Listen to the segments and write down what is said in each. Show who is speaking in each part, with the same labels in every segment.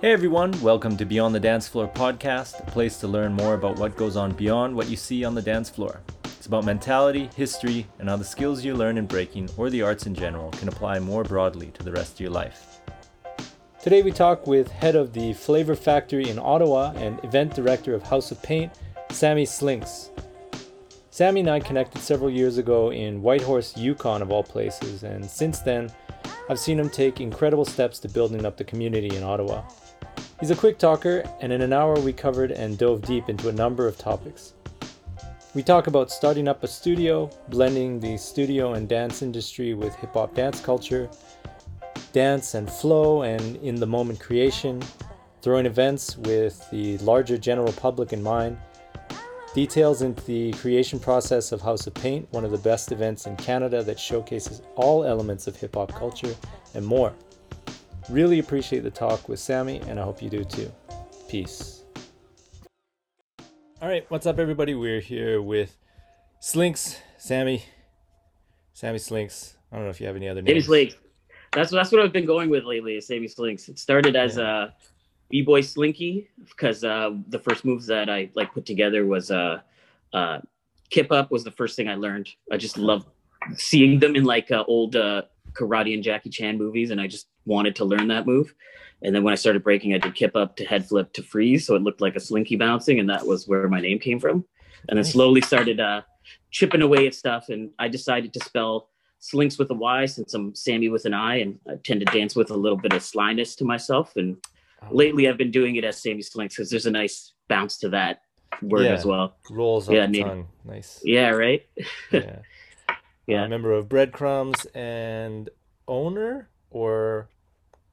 Speaker 1: Hey everyone, welcome to Beyond the Dance Floor podcast, a place to learn more about what goes on beyond what you see on the dance floor. About mentality, history, and how the skills you learn in breaking or the arts in general can apply more broadly to the rest of your life. Today we talk with head of the Flavor Factory in Ottawa and event director of House of Paint, Sammy Slynks. Sammy and I connected several years ago in Whitehorse, Yukon, of all places, and since then, I've seen him take incredible steps to building up the community in Ottawa. He's a quick talker, and in an hour we covered and dove deep into a number of topics. We talk about starting up a studio, blending the studio and dance industry with hip hop dance culture, dance and flow and in the moment creation, throwing events with the larger general public in mind, details into the creation process of House of Paint, one of the best events in Canada that showcases all elements of hip hop culture, and more. Really appreciate the talk with Sammy, and I hope you do too. Peace. All right, what's up, everybody? We're here with Slynks, Sammy, Sammy Slynks. I don't know if you have any other
Speaker 2: Sammy
Speaker 1: names.
Speaker 2: Slynks. That's that's what I've been going with lately. Is Sammy Slynks. It started as a uh, b-boy slinky because uh, the first moves that I like put together was uh, uh, kip up was the first thing I learned. I just love seeing them in like uh, old uh, karate and Jackie Chan movies, and I just wanted to learn that move. And then when I started breaking, I did kip up to head flip to freeze, so it looked like a slinky bouncing, and that was where my name came from. And then slowly started uh, chipping away at stuff, and I decided to spell slinks with a Y since I'm Sammy with an I, and I tend to dance with a little bit of slyness to myself. And
Speaker 1: Oh,
Speaker 2: lately, I've been doing it as Sammy Slynks because there's a nice bounce to that word
Speaker 1: Yeah.
Speaker 2: as well.
Speaker 1: rolls off
Speaker 2: Yeah,
Speaker 1: the tongue. Nice.
Speaker 2: Yeah, right.
Speaker 1: Yeah.
Speaker 2: Yeah.
Speaker 1: A member of Breadcrumbs and owner or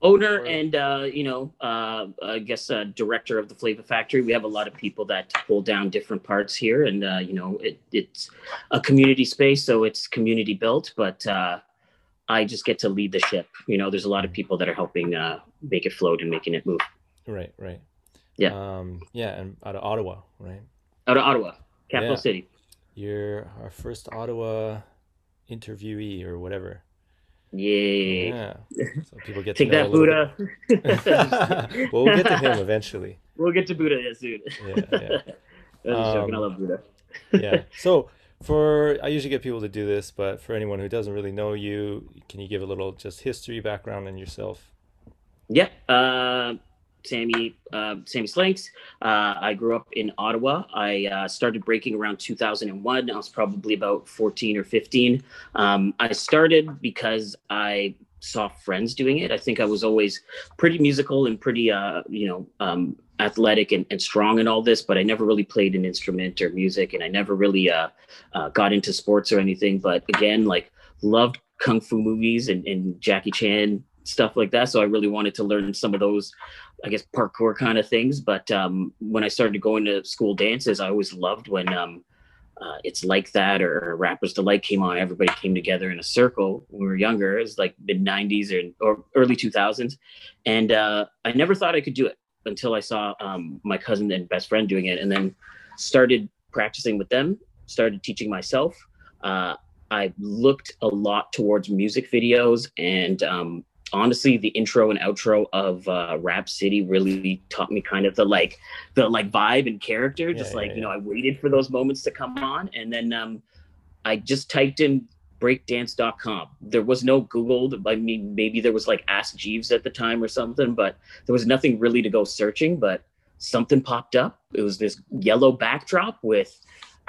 Speaker 2: owner
Speaker 1: Or-
Speaker 2: and uh, you know uh, i guess uh, director of the flavor factory we have a lot of people that pull down different parts here and uh, you know it, it's a community space so it's community built but uh, i just get to lead the ship you know there's a lot of people that are helping uh, make it float and making it move
Speaker 1: right, right.
Speaker 2: Yeah.
Speaker 1: Um, yeah, and out of Ottawa, right?
Speaker 2: out of ottawa capital
Speaker 1: Yeah.
Speaker 2: city
Speaker 1: You're our first Ottawa interviewee or whatever.
Speaker 2: Yay
Speaker 1: Yeah. So people get
Speaker 2: take
Speaker 1: to
Speaker 2: that buddha
Speaker 1: well, we'll get to him eventually.
Speaker 2: we'll get to buddha soon
Speaker 1: Yeah, yeah.
Speaker 2: I'm just joking. I
Speaker 1: Um,
Speaker 2: love buddha
Speaker 1: yeah. So for I usually get people to do this, but for anyone who doesn't really know you, can you give a little just history, background, and yourself?
Speaker 2: Yeah, uh, Sammy, uh, Sammy Slynks. Uh, I grew up in Ottawa. I uh, started breaking around 2001. I was probably about 14 or 15. Um, I started because I saw friends doing it. I think I was always pretty musical and pretty, uh, you know, um, athletic and, and strong and all this, but I never really played an instrument or music, and I never really uh, uh, got into sports or anything. But again, like loved kung fu movies and, and Jackie Chan stuff like that. So I really wanted to learn some of those, I guess, parkour kind of things. But um, when I started going to school dances, I always loved when um, uh, it's like that or Rappers Delight came on. Everybody came together in a circle when we were younger. It was like mid 90s or, or early 2000s. And uh, I never thought I could do it until I saw um, my cousin and best friend doing it and then started practicing with them, started teaching myself. Uh, I looked a lot towards music videos and um, honestly the intro and outro of uh, rap city really taught me kind of the like the like vibe and character.
Speaker 1: Yeah,
Speaker 2: just
Speaker 1: yeah,
Speaker 2: like you know i waited for those moments to come on and then um i just typed in breakdance.com there was no google. I mean maybe there was like ask jeeves at the time or something but there was nothing really to go searching but something popped up. It was this yellow backdrop with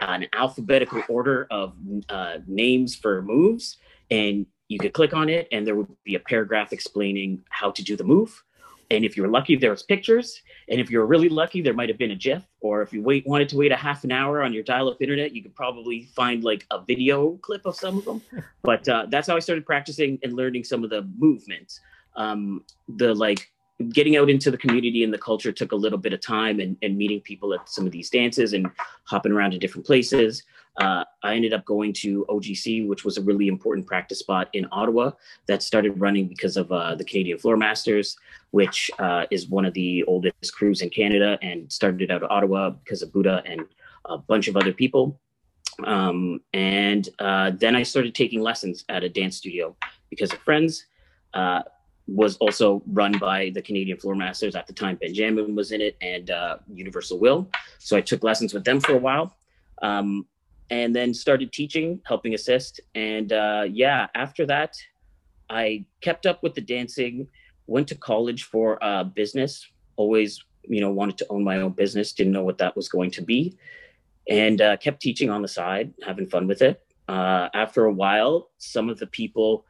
Speaker 2: an alphabetical order of uh, names for moves and you could click on it and there would be a paragraph explaining how to do the move. And if you were lucky there was pictures. And if you were really lucky there might have been a gif. Or if you wait wanted to wait a half an hour on your dial-up internet you could probably find like a video clip of some of them. But uh, that's how i started practicing and learning some of the movements um, the like getting out into the community and the culture took a little bit of time and, and meeting people at some of these dances and hopping around to different places. Uh, I ended up going to OGC, which was a really important practice spot in Ottawa that started running because of uh, the Canadian Floor Masters, which uh, is one of the oldest crews in Canada and started out of Ottawa because of Buddha and a bunch of other people. Um, and uh, then I started taking lessons at a dance studio because of friends. Uh, was also run by the Canadian Floor Masters at the time. Benjamin was in it and uh, Universal Will. So I took lessons with them for a while. Um, and then started teaching, helping assist. And uh, yeah, after that, I kept up with the dancing, went to college for uh, business, always, you know, wanted to own my own business, didn't know what that was going to be, and uh, kept teaching on the side, having fun with it. Uh, after a while, some of the people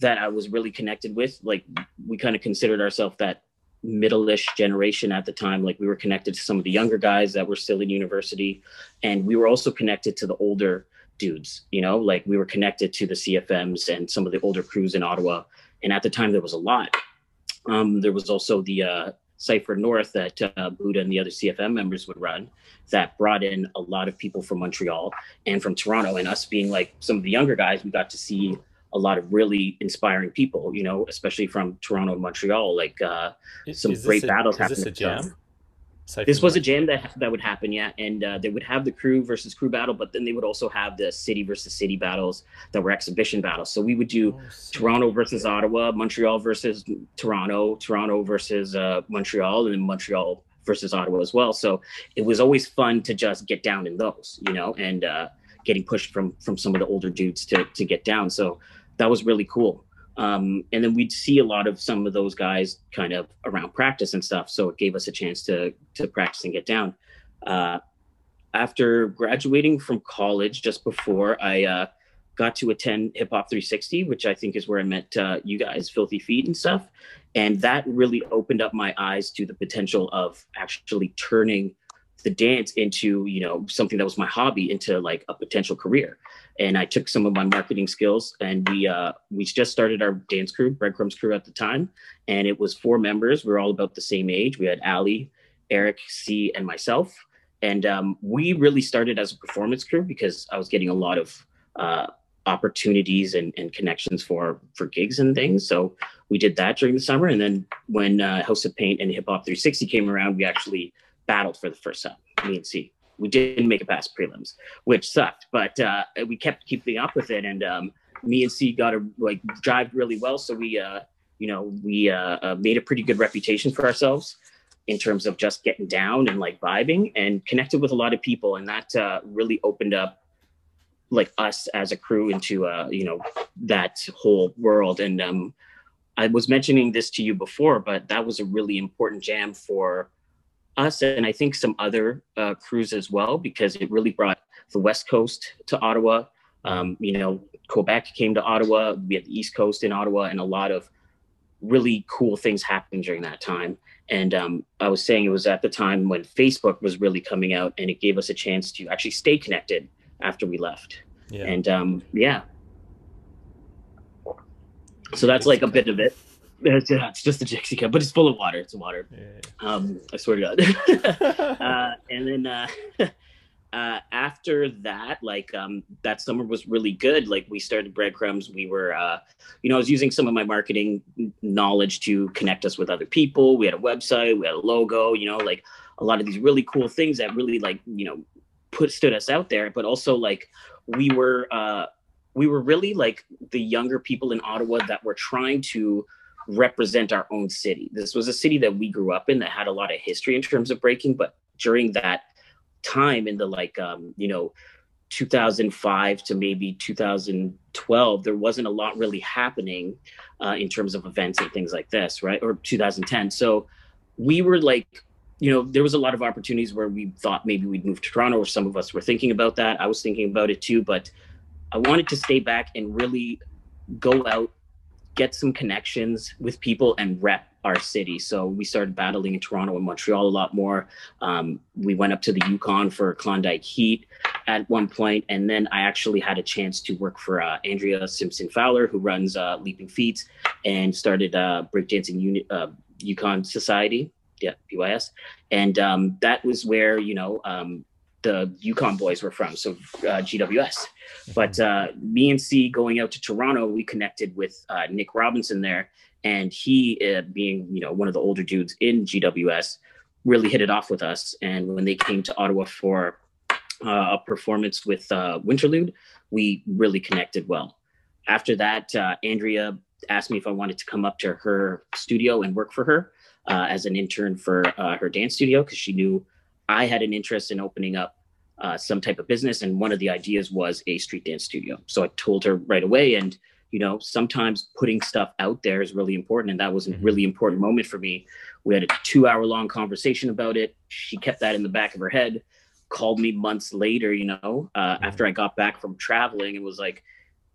Speaker 2: that I was really connected with, like we kind of considered ourselves that middle-ish generation at the time like we were connected to some of the younger guys that were still in university and we were also connected to the older dudes you know like we were connected to the cfms and some of the older crews in ottawa and at the time there was a lot um, there was also the uh, Cypher North that uh, Buddha and the other CFM members would run that brought in a lot of people from Montreal and from Toronto. And us being like some of the younger guys, we got to see a lot of really inspiring people, you know, especially from Toronto and Montreal, like uh, some
Speaker 1: Is
Speaker 2: great
Speaker 1: a-
Speaker 2: battles
Speaker 1: is
Speaker 2: happening.
Speaker 1: this a jam?
Speaker 2: This was a jam that that would happen, yeah, and uh, they would have the crew versus crew battle, but then they would also have the city versus city battles that were exhibition battles. So we would do
Speaker 1: Oh.
Speaker 2: Toronto versus Ottawa, Montreal versus Toronto, Toronto versus uh, Montreal, and then Montreal versus Ottawa as well. So it was always fun to just get down in those, you know, and uh, getting pushed from from some of the older dudes to to get down. So that was really cool. Um, and then we'd see a lot of some of those guys kind of around practice and stuff. So it gave us a chance to to practice and get down. Uh, after graduating from college, just before I uh, got to attend Hip Hop 360, which I think is where I met uh, you guys, Filthy Feet and stuff. And that really opened up my eyes to the potential of actually turning the dance into, you know, something that was my hobby into like a potential career. And I took some of my marketing skills and we uh, we just started our dance crew, Breadcrumbs crew at the time. And it was four members. We were all about the same age. We had Ali, Eric, C, and myself. And um, we really started as a performance crew because I was getting a lot of uh, opportunities and, and connections for for gigs and things. So we did that during the summer. And then when uh, House of Paint and Hip Hop 360 came around, we actually battled for the first time. Me and C. We didn't make it past prelims, which sucked, but uh, we kept keeping up with it. And um, me and C got a like jived really well. So we, uh, you know, we uh, uh, made a pretty good reputation for ourselves in terms of just getting down and like vibing and connected with a lot of people. And that uh, really opened up like us as a crew into uh you know that whole world and um i was mentioning this to you before but that was a really important jam for us and i think some other uh, crews as well because it really brought the west coast to ottawa. Um, you know quebec came to ottawa we had the east coast in ottawa and a lot of really cool things happened during that time. And um, i was saying it was at the time when facebook was really coming out and it gave us a chance to actually stay connected after we left.
Speaker 1: Yeah.
Speaker 2: and um, yeah. So that's like a bit of it it's, uh, it's just a Dixie cup, but it's full of water. It's water.
Speaker 1: Yeah.
Speaker 2: Um, I swear to God. uh, and then uh, uh, after that, like um, that summer was really good. Like we started breadcrumbs. We were, uh, you know, I was using some of my marketing knowledge to connect us with other people. We had a website, we had a logo, you know, like a lot of these really cool things that really like, you know, put stood us out there. But also like we were, uh, we were really like the younger people in Ottawa that were trying to represent our own city. This was a city that we grew up in that had a lot of history in terms of breaking, but during that time in the like um, you know 2005 to maybe 2012 there wasn't a lot really happening uh, in terms of events and things like this right? Or 2010 so we were like you know there was a lot of opportunities where we thought maybe we'd move to toronto or some of us were thinking about that. I was thinking about it too but i wanted to stay back and really go out get some connections with people and rep our city. So we started battling in Toronto and Montreal a lot more. Um, we went up to the Yukon for Klondike Heat at one point, and then I actually had a chance to work for uh, Andrea Simpson Fowler, who runs uh, Leaping Feet, and started uh, breakdancing uni- uh, Yukon Society, yeah, BYS, and um, that was where you know um, the Yukon boys were from, so uh, GWS. But uh, me and C going out to Toronto, we connected with uh, Nick Robinson there, and he, uh, being you know one of the older dudes in GWS, really hit it off with us. And when they came to Ottawa for uh, a performance with uh, Winterlude, we really connected well. After that, Andrea asked me if I wanted to come up to her studio and work for her as an intern for her dance studio because she knew I had an interest in opening up uh, some type of business. And one of the ideas was a street dance studio. So I told her right away. And, you know, sometimes putting stuff out there is really important. And that was a mm-hmm. really important moment for me. We had a two hour long conversation about it. She kept that in the back of her head, called me months later, you know, uh, mm-hmm. after I got back from traveling and was like,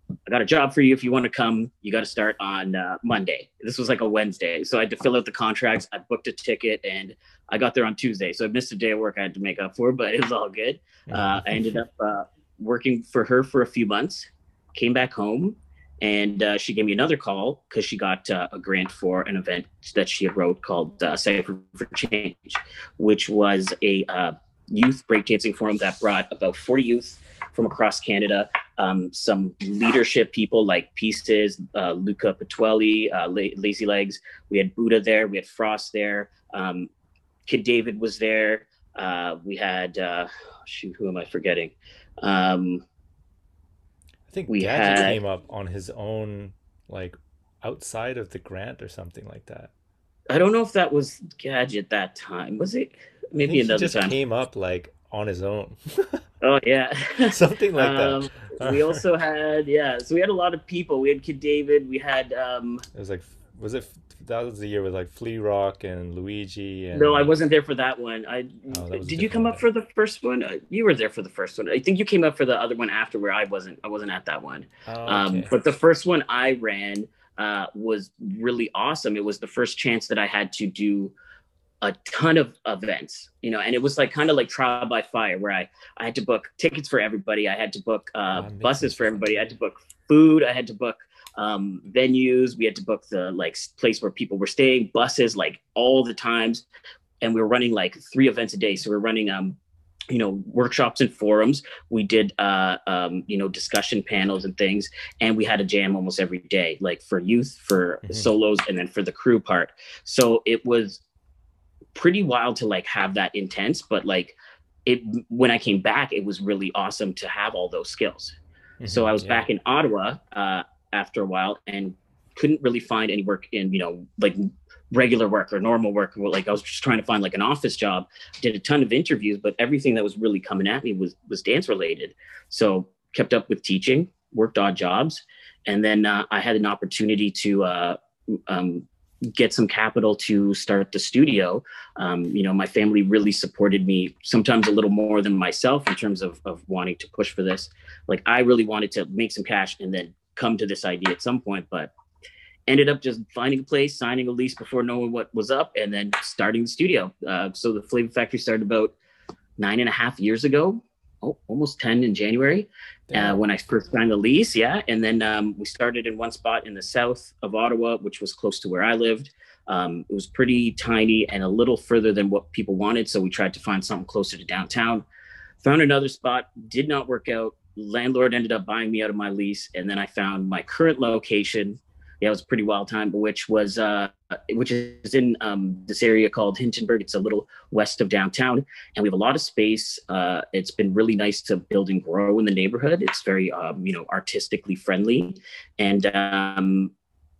Speaker 2: I got a job for you. If you want to come, you got to start on uh, Monday. This was like a Wednesday. So I had to fill out the contracts. I booked a ticket and I got there on Tuesday. So I missed a day of work I had to make up for, but it was all good. Uh, I ended up uh, working for her for a few months, came back home, and uh, she gave me another call because she got uh, a grant for an event that she had wrote called uh, Cypher for Change, which was a uh, youth breakdancing forum that brought about 40 youth from across Canada. Um, some leadership people like Pieces, uh, Luca Patuelli, uh, Lazy Legs. We had Buddha there. We had Frost there. Um, Kid David was there. Uh, we had uh, shoot, who am I forgetting? Um,
Speaker 1: I think we Gadget had, came up on his own, like outside of the grant or something like that.
Speaker 2: I don't know if that was Gadget that time. Was it? Maybe another
Speaker 1: just
Speaker 2: time.
Speaker 1: Came up like on his own.
Speaker 2: oh yeah,
Speaker 1: something like um,
Speaker 2: that. we also had yeah, so we had a lot of people. We had Kid David. We had um.
Speaker 1: It was like was it that was the year with like Flea Rock and Luigi and
Speaker 2: no I wasn't there for that one I oh, that did you come up for the first one uh, you were there for the first one I think you came up for the other one after where I wasn't I wasn't at that one. um, okay. um, but the first one I ran uh, was really awesome it was the first chance that I had to do a ton of events, you know, and it was like kind of like trial by fire where I, I had to book tickets for everybody. I had to book uh, buses for everybody. I had to book food. I had to book um, venues. We had to book the like place where people were staying, buses, like all the times. And we were running like three events a day. So we we're running, um, you know, workshops and forums. We did, uh, um, you know, discussion panels and things. And we had a jam almost every day, like for youth, for mm-hmm. solos, and then for the crew part. So it was pretty wild to like have that intense, but like it when I came back, it was really awesome to have all those skills. Mm-hmm, so I was yeah. back in Ottawa uh, after a while and couldn't really find any work in you know like regular work or normal work like i was just trying to find like an office job did a ton of interviews but everything that was really coming at me was was dance related so kept up with teaching worked odd jobs and then uh, i had an opportunity to uh, um, get some capital to start the studio. Um, you know, my family really supported me, sometimes a little more than myself in terms of, of wanting to push for this. Like I really wanted to make some cash and then come to this idea at some point, but ended up just finding a place, signing a lease before knowing what was up, and then starting the studio. Uh, so the Flavor Factory started about nine and a half years ago oh, almost 10 in January uh, when I first signed the lease. Yeah. And then um, we started in one spot in the south of Ottawa, which was close to where I lived. Um, it was pretty tiny and a little further than what people wanted. So we tried to find something closer to downtown. Found another spot, did not work out. Landlord ended up buying me out of my lease. And then I found my current location yeah, it was a pretty wild time, which was uh, which is in um, this area called Hintonburg. It's a little west of downtown, and we have a lot of space. Uh, it's been really nice to build and grow in the neighborhood. It's very um, you know artistically friendly, and um,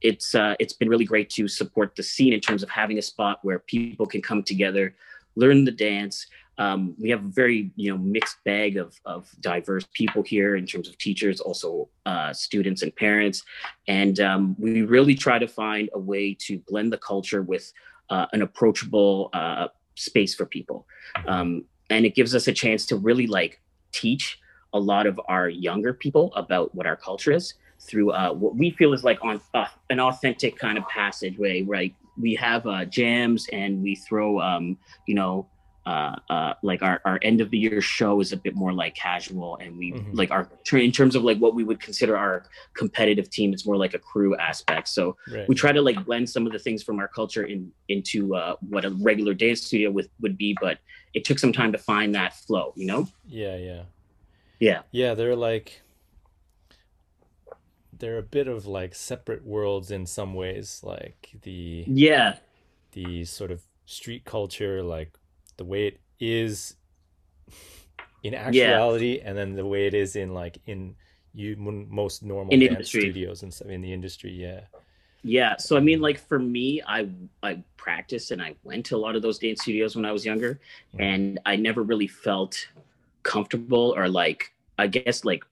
Speaker 2: it's uh, it's been really great to support the scene in terms of having a spot where people can come together, learn the dance, um, we have a very you know mixed bag of, of diverse people here in terms of teachers also uh, students and parents. And um, we really try to find a way to blend the culture with uh, an approachable uh, space for people. Um, and it gives us a chance to really like teach a lot of our younger people about what our culture is through uh, what we feel is like on uh, an authentic kind of passageway right? We have uh, jams and we throw um, you know uh, uh, like our, our end of the year show is a bit more like casual and we
Speaker 1: Mhm.
Speaker 2: like our in terms of like what we would consider our competitive team it's more like a crew aspect so
Speaker 1: Right.
Speaker 2: we try to like blend some of the things from our culture in into uh, what a regular dance studio with would be but it took some time to find that flow you know
Speaker 1: Yeah, yeah.
Speaker 2: yeah
Speaker 1: Yeah, they're like they're a bit of like separate worlds in some ways, like the
Speaker 2: yeah
Speaker 1: the sort of street culture, like the way it is in actuality, and then the way it is in like in you most normal
Speaker 2: In
Speaker 1: dance
Speaker 2: industry.
Speaker 1: studios and stuff in the industry. Yeah,
Speaker 2: Yeah. So I mean, like for me, I I practiced and I went to a lot of those dance studios when I was younger,
Speaker 1: Mhm.
Speaker 2: and I never really felt comfortable or like I guess like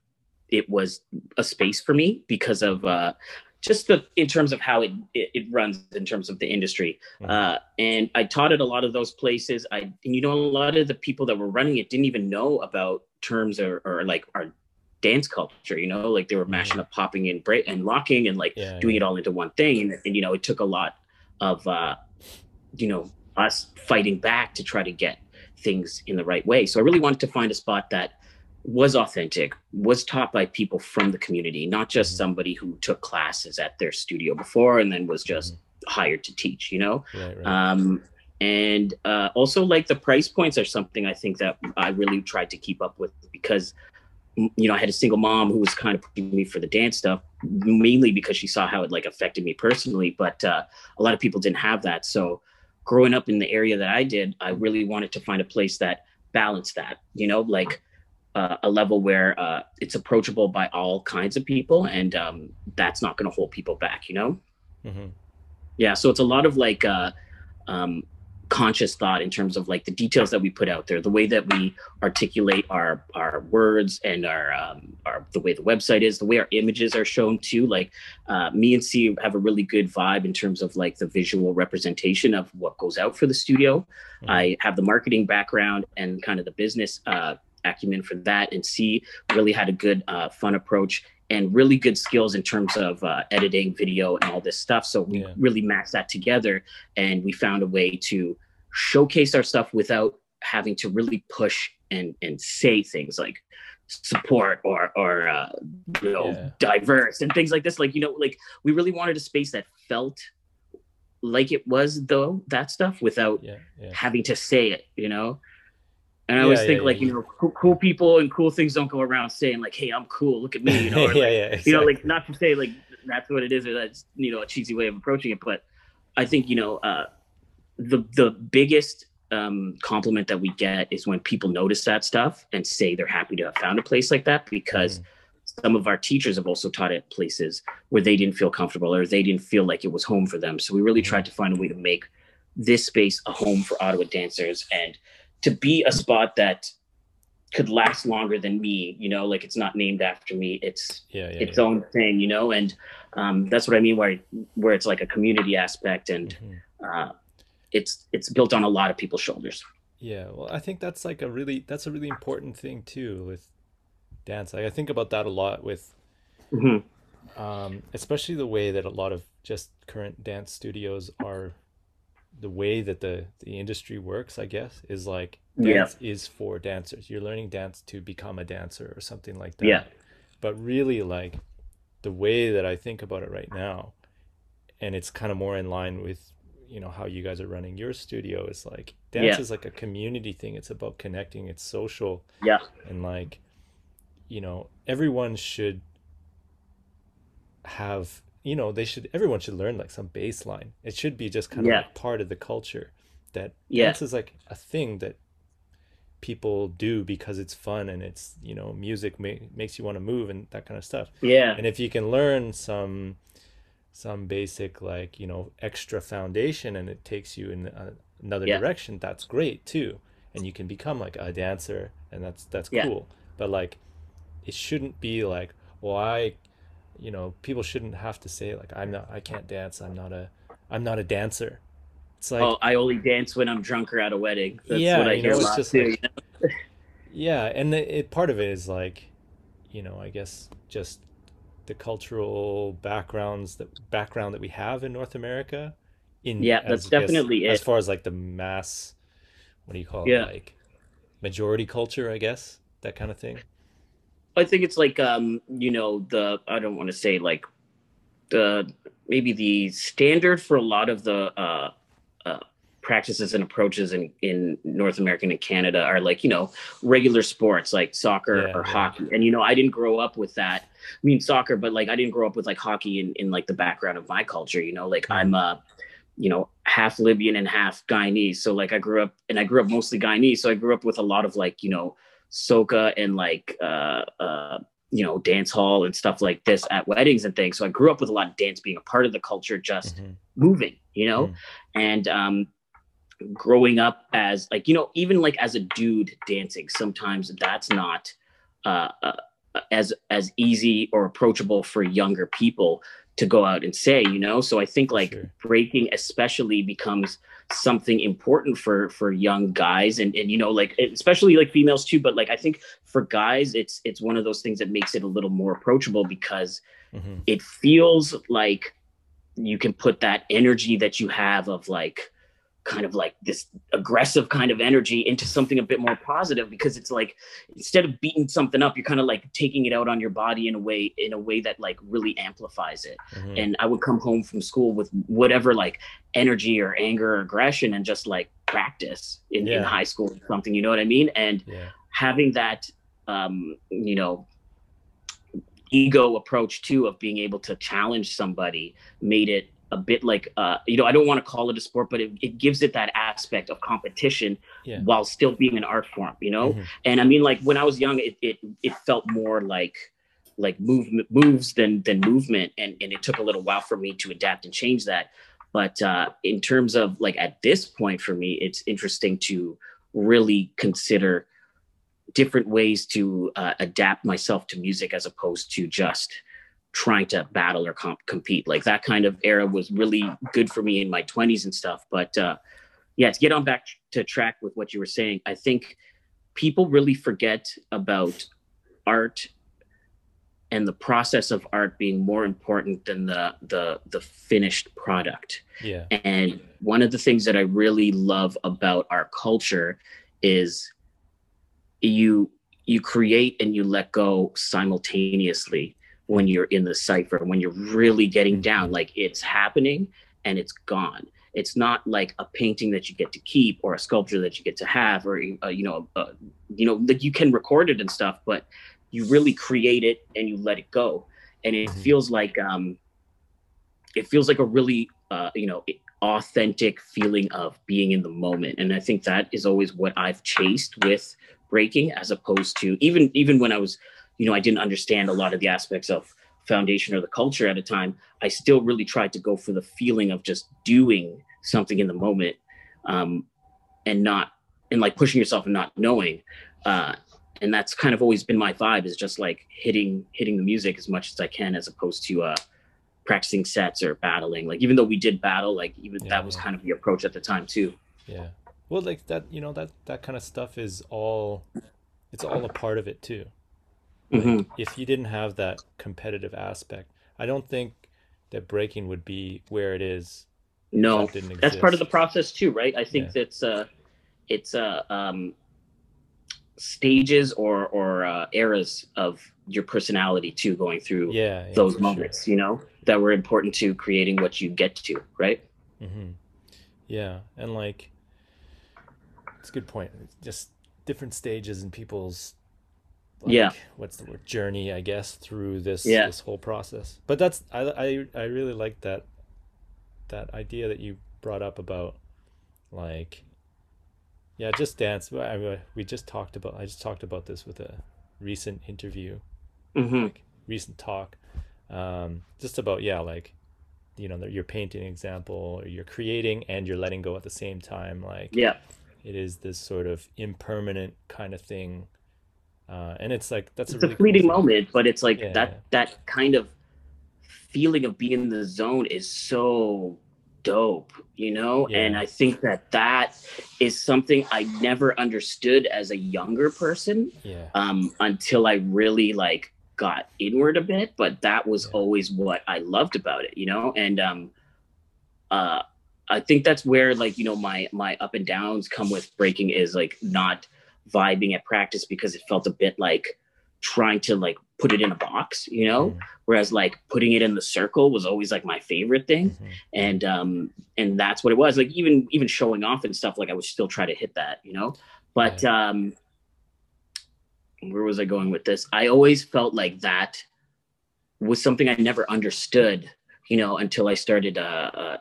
Speaker 2: it was a space for me because of uh, just the in terms of how it, it it runs in terms of the industry.
Speaker 1: Mhm.
Speaker 2: Uh, and I taught at a lot of those places. I and you know a lot of the people that were running it didn't even know about terms or, or like our dance culture. You know, like they were mashing up, popping and break and locking and like
Speaker 1: yeah,
Speaker 2: doing it all into one thing and, and you know it took a lot of uh you know us fighting back to try to get things in the right way so i really wanted to find a spot that was authentic was taught by people from the community not just
Speaker 1: Mhm.
Speaker 2: somebody who took classes at their studio before and then was just
Speaker 1: Mm-hmm.
Speaker 2: hired to teach you know
Speaker 1: right, right.
Speaker 2: um and uh also like the price points are something i think that i really tried to keep up with because you know i had a single mom who was kind of pushing me for the dance stuff mainly because she saw how it like affected me personally but uh a lot of people didn't have that so growing up in the area that i did i really wanted to find a place that balanced that you know like uh, a level where uh, it's approachable by all kinds of people and um, that's not going to hold people back you know?
Speaker 1: Hmm
Speaker 2: yeah so it's a lot of like uh um conscious thought in terms of like the details that we put out there the way that we articulate our our words and our um our the way the website is the way our images are shown too like uh me and c have a really good vibe in terms of like the visual representation of what goes out for the studio.
Speaker 1: Mhm.
Speaker 2: i have the marketing background and kind of the business uh acumen for that and c really had a good uh fun approach and really good skills in terms of uh, editing video and all this stuff. So we
Speaker 1: Yeah.
Speaker 2: really matched that together and we found a way to showcase our stuff without having to really push and, and say things like support or, or uh, you know,
Speaker 1: Yeah.
Speaker 2: diverse and things like this. Like, you know, like we really wanted a space that felt like it was though that stuff without
Speaker 1: yeah,
Speaker 2: having to say it, you know? And I always think
Speaker 1: yeah,
Speaker 2: like,
Speaker 1: yeah.
Speaker 2: you know, cool, cool people and cool things don't go around saying like, Hey, I'm cool. Look at me, you know, or,
Speaker 1: yeah,
Speaker 2: like,
Speaker 1: yeah,
Speaker 2: you know, like not to say like that's what it is or that's, you know, a cheesy way of approaching it. But I think, you know, uh, the, the biggest um, compliment that we get is when people notice that stuff and say they're happy to have found a place like that because
Speaker 1: Mhm.
Speaker 2: some of our teachers have also taught at places where they didn't feel comfortable or they didn't feel like it was home for them. So we really
Speaker 1: Mhm.
Speaker 2: tried to find a way to make this space a home for Ottawa dancers and to be a spot that could last longer than me, you know, like it's not named after me. It's
Speaker 1: yeah, yeah,
Speaker 2: its
Speaker 1: yeah.
Speaker 2: own thing, you know, and um, that's what I mean where where it's like a community aspect and
Speaker 1: Mhm.
Speaker 2: uh, it's it's built on a lot of people's shoulders.
Speaker 1: Yeah, well, I think that's like a really that's a really important thing too with dance. Like I think about that a lot with
Speaker 2: Mhm.
Speaker 1: um, especially the way that a lot of just current dance studios are the way that the the industry works, I guess, is like
Speaker 2: Yeah.
Speaker 1: dance is for dancers. You're learning dance to become a dancer or something like that.
Speaker 2: Yeah.
Speaker 1: But really like the way that I think about it right now, and it's kind of more in line with you know how you guys are running your studio is like dance
Speaker 2: Yeah.
Speaker 1: is like a community thing. It's about connecting, it's social
Speaker 2: Yeah.
Speaker 1: and like you know everyone should have you know they should everyone should learn like some baseline it should be just kind of
Speaker 2: Yeah.
Speaker 1: like part of the culture that
Speaker 2: Yeah.
Speaker 1: dance is like a thing that people do because it's fun and it's you know music ma- makes you want to move and that kind of stuff
Speaker 2: Yeah.
Speaker 1: and if you can learn some some basic like you know extra foundation and it takes you in a, another
Speaker 2: Yeah.
Speaker 1: direction that's great too and you can become like a dancer and that's that's
Speaker 2: Yeah.
Speaker 1: cool but like it shouldn't be like well i you know people shouldn't have to say like i'm not i can't dance i'm not a i'm not a dancer it's like
Speaker 2: oh, I only dance when I'm drunk or at a wedding. That's
Speaker 1: Yeah,
Speaker 2: what I
Speaker 1: you
Speaker 2: hear
Speaker 1: know, it's just
Speaker 2: too.
Speaker 1: like-
Speaker 2: you know?
Speaker 1: Yeah, and the, it part of it is like, you know, I guess just the cultural backgrounds that background that we have in North America. In
Speaker 2: Yeah, that's
Speaker 1: as, guess,
Speaker 2: definitely
Speaker 1: as
Speaker 2: it.
Speaker 1: far as like the mass, what do you call
Speaker 2: Yeah.
Speaker 1: it like majority culture i guess that kind of thing
Speaker 2: I think it's like um, you know, the I don't want to say like the maybe the standard for a lot of the uh, uh, practices and approaches in in North America and Canada are like you know regular sports like soccer
Speaker 1: Yeah,
Speaker 2: or
Speaker 1: yeah.
Speaker 2: hockey, and you know I didn't grow up with that. I mean soccer, but like I didn't grow up with like hockey in in like the background of my culture. You know, like
Speaker 1: Mhm.
Speaker 2: I'm a you know half Libyan and half Guyanese, so like I grew up and I grew up mostly Guyanese, so I grew up with a lot of like you know soca and like uh uh you know dance hall and stuff like this at weddings and things so i grew up with a lot of dance being a part of the culture just
Speaker 1: Mhm.
Speaker 2: moving you know
Speaker 1: Mm.
Speaker 2: and um growing up as like you know even like as a dude dancing sometimes that's not uh, uh as as easy or approachable for younger people to go out and say you know so i think like
Speaker 1: Sure.
Speaker 2: breaking especially becomes something important for for young guys and and you know like especially like females too but like i think for guys it's it's one of those things that makes it a little more approachable because
Speaker 1: Mhm.
Speaker 2: it feels like you can put that energy that you have of like kind of like this aggressive kind of energy into something a bit more positive because it's like instead of beating something up you're kind of like taking it out on your body in a way in a way that like really amplifies it.
Speaker 1: Mhm.
Speaker 2: and i would come home from school with whatever like energy or anger or aggression and just like practice in, in high school or something you know what i mean? And
Speaker 1: yeah.
Speaker 2: having that um you know ego approach too of being able to challenge somebody made it a bit like uh you know i don't want to call it a sport but it, it gives it that aspect of competition
Speaker 1: Yeah.
Speaker 2: while still being an art form you know
Speaker 1: Mhm.
Speaker 2: and i mean like when i was young it it, it felt more like like movement moves than than movement and and it took a little while for me to adapt and change that but uh in terms of like at this point for me it's interesting to really consider different ways to uh, adapt myself to music as opposed to just trying to battle or comp- compete. Like that kind of era was really good for me in my 20s and stuff but uh yeah to get on back to track with what you were saying i think people really forget about art and the process of art being more important than the the the finished product.
Speaker 1: Yeah.
Speaker 2: And one of the things that I really love about our culture is you you create and you let go simultaneously when you're in the cipher, when you're really getting down, like it's happening and it's gone. It's not like a painting that you get to keep or a sculpture that you get to have, or uh, you know, uh, you know, like you can record it and stuff, but you really create it and you let it go, and it
Speaker 1: Mhm.
Speaker 2: feels like um, it feels like a really uh, you know authentic feeling of being in the moment and i think that is always what i've chased with breaking as opposed to even even when i was you know i didn't understand a lot of the aspects of foundation or the culture at a time i still really tried to go for the feeling of just doing something in the moment um, and not and like pushing yourself and not knowing uh, and that's kind of always been my vibe is just like hitting hitting the music as much as i can as opposed to uh practicing sets or battling like even though we did battle like even
Speaker 1: Yeah,
Speaker 2: that was
Speaker 1: yeah.
Speaker 2: kind of the approach at the time too
Speaker 1: Yeah. Well, like that, you know, that that kind of stuff is all it's all a part of it too. Like,
Speaker 2: Mhm.
Speaker 1: if you didn't have that competitive aspect, I don't think that breaking would be where it is.
Speaker 2: no
Speaker 1: that
Speaker 2: that's part of the process too right i think
Speaker 1: Yeah.
Speaker 2: that's uh it's uh um stages or or uh eras of your personality too going through
Speaker 1: Yeah, yeah,
Speaker 2: those
Speaker 1: for sure.
Speaker 2: moments you know that were important to creating what you get to right
Speaker 1: Mm-hmm. Yeah, and like it's a good point. It's just different stages in people's like,
Speaker 2: Yeah.
Speaker 1: what's the word journey, I guess, through this
Speaker 2: Yeah.
Speaker 1: this whole process. But that's I I I really like that that idea that you brought up about like yeah, just dance. I mean, we just talked about I just talked about this with a recent interview
Speaker 2: hmm
Speaker 1: like recent talk um just about yeah like you know your painting example or you're creating and you're letting go at the same time like
Speaker 2: yeah
Speaker 1: it is this sort of impermanent kind of thing uh and it's like that's
Speaker 2: it's
Speaker 1: a
Speaker 2: a
Speaker 1: really cool
Speaker 2: fleeting
Speaker 1: thing.
Speaker 2: moment but it's like
Speaker 1: Yeah,
Speaker 2: that
Speaker 1: yeah.
Speaker 2: that kind of feeling of being in the zone is so dope you know and i think that that is something i never understood as a younger person
Speaker 1: yeah
Speaker 2: um until i really like got inward a bit but that was
Speaker 1: Yeah.
Speaker 2: always what i loved about it you know and um uh I think that's where like you know my my up and downs come with breaking is like not vibing at practice because it felt a bit like trying to like put it in a box, you know, mm-hmm. whereas like putting it in the circle was always like my favorite thing. Mm-hmm. And um and that's what it was. Like even even showing off and stuff like I would still try to hit that, you know. But yeah. um where was I going with this? I always felt like that was something I never understood, you know, until I started uh, uh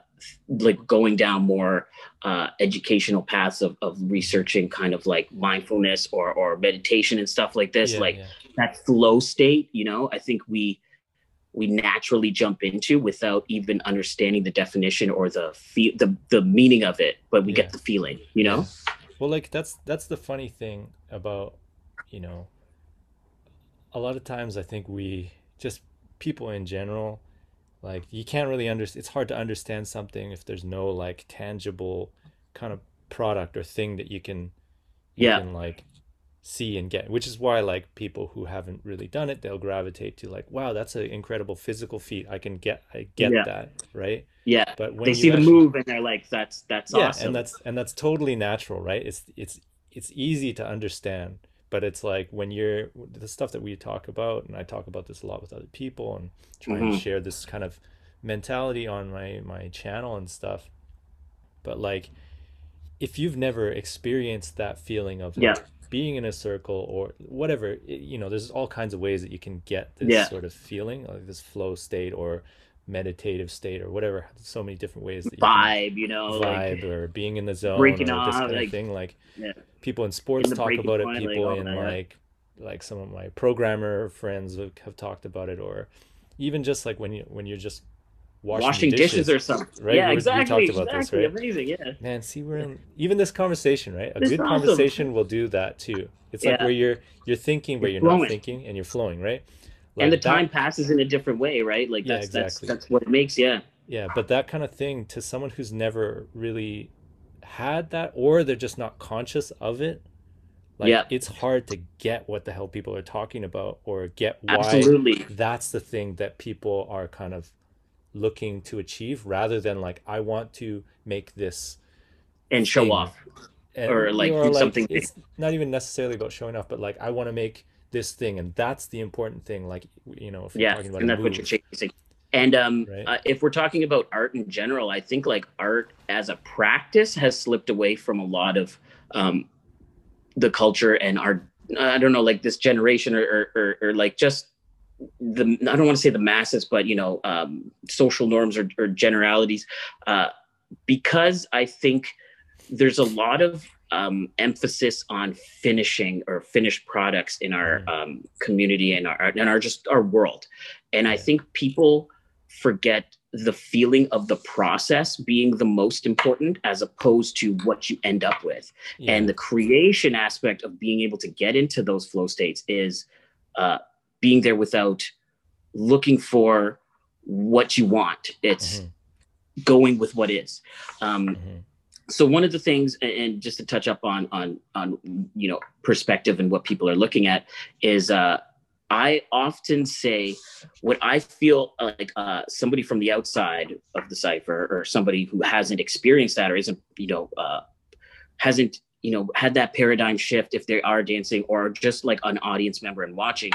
Speaker 2: like going down more uh, educational paths of, of researching kind of like mindfulness or, or meditation and stuff like this yeah, like yeah. that flow state you know i think we we naturally jump into without even understanding the definition or the feel the, the meaning of it but we yeah. get the feeling you know
Speaker 1: well like that's that's the funny thing about you know a lot of times i think we just people in general like you can't really understand it's hard to understand something if there's no like tangible kind of product or thing that you can you yeah. can like see and get which is why like people who haven't really done it they'll gravitate to like wow that's an incredible physical feat i can get i get yeah. that right
Speaker 2: yeah but when they see actually, the move and they're like that's that's yeah awesome.
Speaker 1: and that's and that's totally natural right it's it's it's easy to understand but it's like when you're the stuff that we talk about and i talk about this a lot with other people and try mm-hmm. to share this kind of mentality on my my channel and stuff but like if you've never experienced that feeling of
Speaker 2: yeah.
Speaker 1: being in a circle or whatever it, you know there's all kinds of ways that you can get this yeah. sort of feeling like this flow state or meditative state or whatever so many different ways that
Speaker 2: you vibe you know
Speaker 1: vibe like, or being in the zone or this kind like, of thing like yeah. people in sports in talk about it people like, in that, like yeah. like some of my programmer friends have, have talked about it or even just like when you when you're just washing,
Speaker 2: washing dishes, dishes, or something. right? Yeah exactly we talked about exactly. this right? Amazing yeah.
Speaker 1: Man see we're in even this conversation right? A good awesome. conversation will do that too. It's like where you're you're thinking but you're, you're not thinking and you're flowing right
Speaker 2: like and the time passes in a different way, right? Like that's yeah, exactly. that's that's what it makes, yeah.
Speaker 1: Yeah, but that kind of thing to someone who's never really had that or they're just not conscious of it, like yeah. it's hard to get what the hell people are talking about or get why Absolutely. that's the thing that people are kind of looking to achieve rather than like I want to make this
Speaker 2: and show off and, or like or do like, something
Speaker 1: it's not even necessarily about showing off but like I want to make this thing and that's the important thing like you know
Speaker 2: if yeah and that's what you're chasing and um, right? uh, if we're talking about art in general i think like art as a practice has slipped away from a lot of um, the culture and our i don't know like this generation or, or, or, or like just the i don't want to say the masses but you know um, social norms or, or generalities uh, because i think there's a lot of um, emphasis on finishing or finished products in our mm-hmm. um, community and our and our just our world and i think people forget the feeling of the process being the most important as opposed to what you end up with yeah. and the creation aspect of being able to get into those flow states is uh, being there without looking for what you want it's mm-hmm. going with what is um, mm-hmm so one of the things and just to touch up on on on you know perspective and what people are looking at is uh i often say what i feel like uh somebody from the outside of the cipher or somebody who hasn't experienced that or isn't you know uh hasn't you know had that paradigm shift if they are dancing or just like an audience member and watching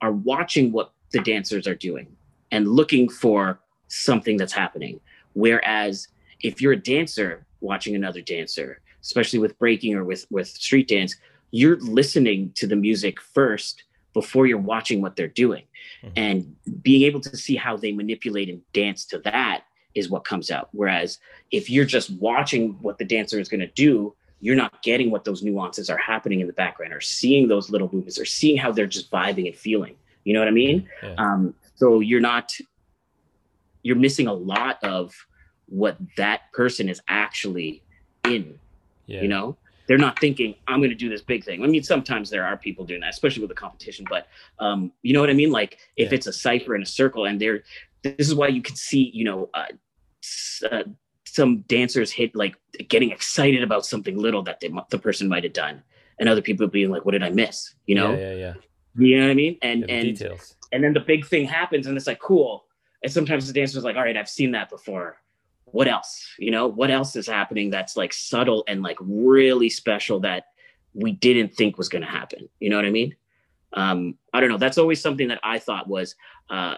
Speaker 2: are watching what the dancers are doing and looking for something that's happening. Whereas if you're a dancer watching another dancer, especially with breaking or with with street dance, you're listening to the music first before you're watching what they're doing. Mm-hmm. And being able to see how they manipulate and dance to that is what comes out. Whereas if you're just watching what the dancer is going to do, you're not getting what those nuances are happening in the background or seeing those little movements or seeing how they're just vibing and feeling. You know what I mean? Yeah. Um, so you're not, you're missing a lot of what that person is actually in. Yeah. You know, they're not thinking I'm going to do this big thing. I mean, sometimes there are people doing that, especially with the competition. But um, you know what I mean? Like if yeah. it's a cipher in a circle, and they're this is why you can see, you know, uh, uh, some dancers hit like getting excited about something little that they, the person might have done, and other people being like, "What did I miss?" You know?
Speaker 1: Yeah, yeah, yeah.
Speaker 2: You know what I mean? And yeah, and details. and then the big thing happens, and it's like cool. And sometimes the dancer's like, "All right, I've seen that before." What else? You know, what else is happening that's like subtle and like really special that we didn't think was going to happen? You know what I mean? Um, I don't know. That's always something that I thought was uh,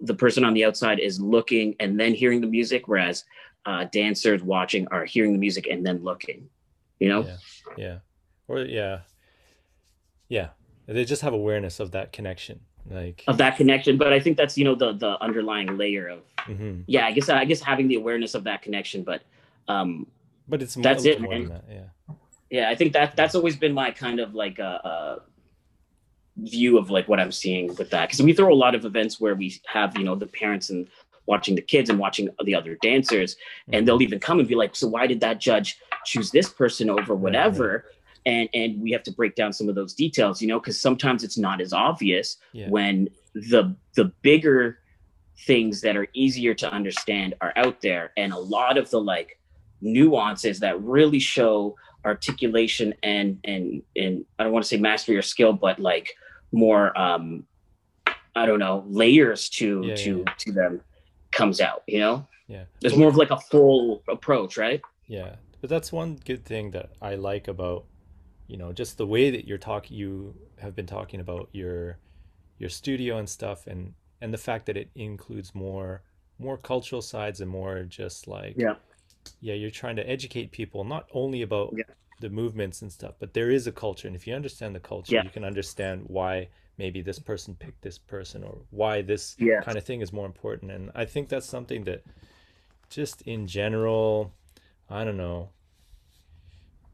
Speaker 2: the person on the outside is looking and then hearing the music, whereas uh, dancers watching are hearing the music and then looking. You know?
Speaker 1: Yeah. Yeah. Or yeah. Yeah. They just have awareness of that connection like
Speaker 2: of that connection but i think that's you know the the underlying layer of mm-hmm. yeah i guess i guess having the awareness of that connection but um
Speaker 1: but it's
Speaker 2: that's it man.
Speaker 1: That, yeah
Speaker 2: yeah i think that that's always been my kind of like a, a view of like what i'm seeing with that because we throw a lot of events where we have you know the parents and watching the kids and watching the other dancers mm-hmm. and they'll even come and be like so why did that judge choose this person over whatever and and we have to break down some of those details you know because sometimes it's not as obvious yeah. when the the bigger things that are easier to understand are out there. And a lot of the like nuances that really show articulation and and and I don't want to say mastery or skill but like more um I don't know layers to yeah, to yeah. to them comes out you know?
Speaker 1: Yeah.
Speaker 2: There's more of like a full approach right?
Speaker 1: Yeah. But that's one good thing that I like about you know just the way that you're talking you have been talking about your your studio and stuff and and the fact that it includes more more cultural sides and more just like
Speaker 2: yeah
Speaker 1: yeah you're trying to educate people not only about yeah. the movements and stuff but there is a culture and if you understand the culture yeah. you can understand why maybe this person picked this person or why this
Speaker 2: yeah.
Speaker 1: kind of thing is more important and i think that's something that just in general i don't know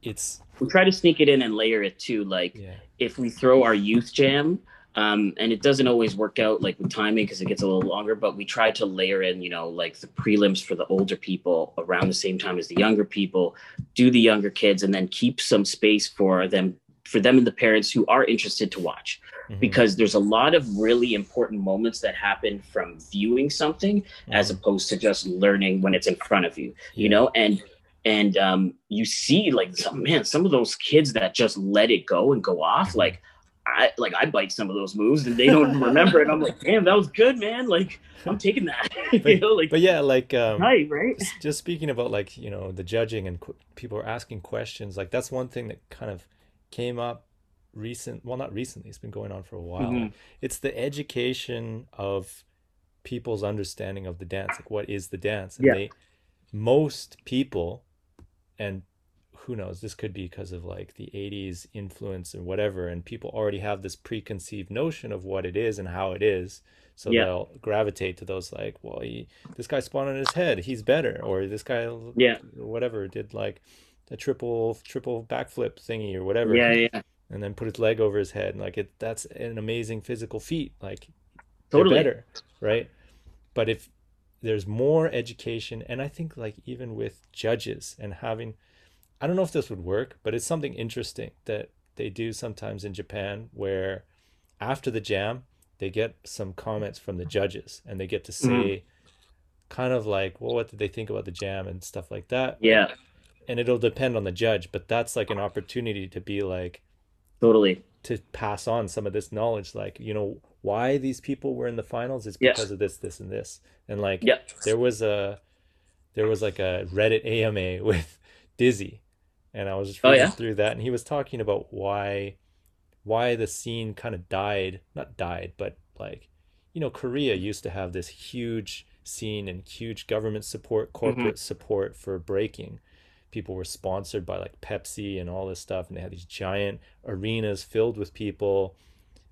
Speaker 1: it's
Speaker 2: we try to sneak it in and layer it too. Like
Speaker 1: yeah.
Speaker 2: if we throw our youth jam, um, and it doesn't always work out like with timing because it gets a little longer, but we try to layer in, you know, like the prelims for the older people around the same time as the younger people, do the younger kids, and then keep some space for them for them and the parents who are interested to watch mm-hmm. because there's a lot of really important moments that happen from viewing something mm-hmm. as opposed to just learning when it's in front of you yeah. you know and and um, you see like some man some of those kids that just let it go and go off like I like I bite some of those moves and they don't remember it. I'm like, damn, that was good, man. Like I'm taking that.
Speaker 1: but, you know, like but yeah, like um,
Speaker 2: right, right.
Speaker 1: Just speaking about like you know the judging and qu- people are asking questions. Like that's one thing that kind of came up recent. Well, not recently. It's been going on for a while. Mm-hmm. It's the education of people's understanding of the dance. Like what is the dance? And
Speaker 2: yeah.
Speaker 1: they most people and who knows this could be because of like the 80s influence and whatever and people already have this preconceived notion of what it is and how it is so yeah. they'll gravitate to those like well he, this guy spawned on his head. He's better or this guy
Speaker 2: yeah.
Speaker 1: whatever did like a triple triple backflip thingy or whatever.
Speaker 2: Yeah yeah
Speaker 1: and then put his leg over his head and like it that's an amazing physical feat like
Speaker 2: totally.
Speaker 1: better right? But if there's more education and i think like even with judges and having i don't know if this would work but it's something interesting that they do sometimes in japan where after the jam they get some comments from the judges and they get to see mm. kind of like well what did they think about the jam? and stuff like that.
Speaker 2: Yeah.
Speaker 1: And it'll depend on the judge but that's like an opportunity to be like
Speaker 2: totally.
Speaker 1: to pass on some of this knowledge like you know why these people were in the finals is because yes. of this this and this and like
Speaker 2: yep.
Speaker 1: there was a there was like a reddit ama with dizzy and i was just reading oh, yeah? through that and he was talking about why why the scene kind of died not died but like you know korea used to have this huge scene and huge government support mm-hmm. corporate mm-hmm. support for breaking people were sponsored by like Pepsi and all this stuff, and they had these giant arenas filled with people.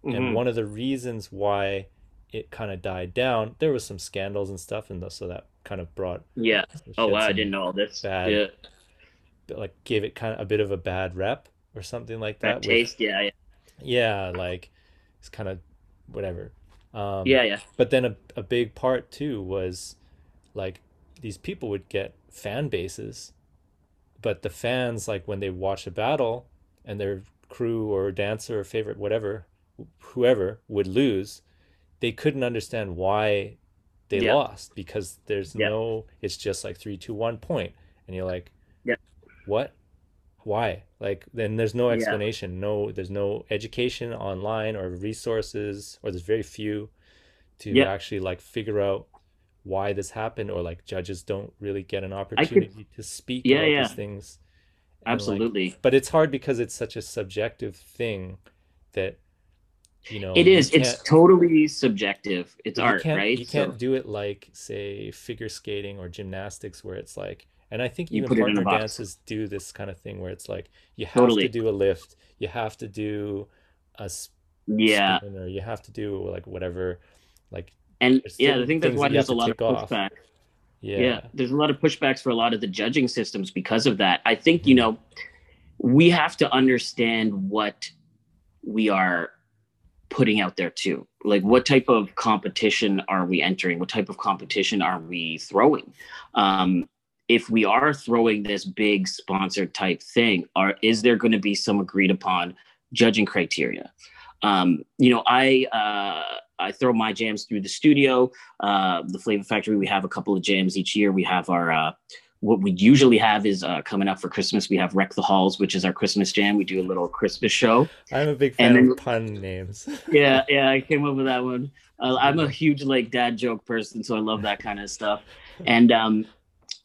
Speaker 1: Mm-hmm. And one of the reasons why it kind of died down, there was some scandals and stuff, and so that kind of brought
Speaker 2: yeah. Oh wow, I didn't know all this.
Speaker 1: Bad,
Speaker 2: yeah.
Speaker 1: Like gave it kind of a bit of a bad rep or something like
Speaker 2: that.
Speaker 1: Bad
Speaker 2: taste, yeah, yeah.
Speaker 1: Yeah, like it's kind of whatever. Um,
Speaker 2: yeah, yeah.
Speaker 1: But then a, a big part too was like these people would get fan bases but the fans like when they watch a battle and their crew or dancer or favorite whatever whoever would lose they couldn't understand why they yeah. lost because there's yeah. no it's just like three two one point. And you're like
Speaker 2: yeah.
Speaker 1: What? Why? Like then there's no explanation. No there's no education online or resources or there's very few to actually like figure out why this happened or like judges don't really get an opportunity could, to speak
Speaker 2: yeah,
Speaker 1: about
Speaker 2: yeah.
Speaker 1: these things.
Speaker 2: Absolutely
Speaker 1: like, but it's hard because it's such a subjective thing that you know
Speaker 2: it is. It's totally subjective. It's art right?
Speaker 1: you can't so, do it like say figure skating or gymnastics where it's like and i think
Speaker 2: you
Speaker 1: even partner dances do this kind of thing where it's like you have totally. to do a lift you have to do a
Speaker 2: yeah.
Speaker 1: or you have to do like whatever like
Speaker 2: and yeah i think that's why there's a lot of pushback. Yeah. yeah. there's a lot of pushbacks for a lot of the judging systems because of that. I think you mm-hmm. know we have to understand what we are putting out there too? Like what type of competition are we entering? What type of competition are we throwing? Um, if we are throwing this big sponsored type thing are is there going to be some agreed upon judging criteria? Um, you know i uh, i throw my jams through the studio uh, the flavor factory we have a couple of jams each year. We have our uh, what we usually have is uh, coming up for Christmas. We have Wreck the Halls, which is our Christmas jam. We do a little Christmas show.
Speaker 1: I'm a big fan then, of pun names.
Speaker 2: yeah, yeah, I came up with that one. Uh, I'm a huge like dad joke person, so I love that kind of stuff. And um,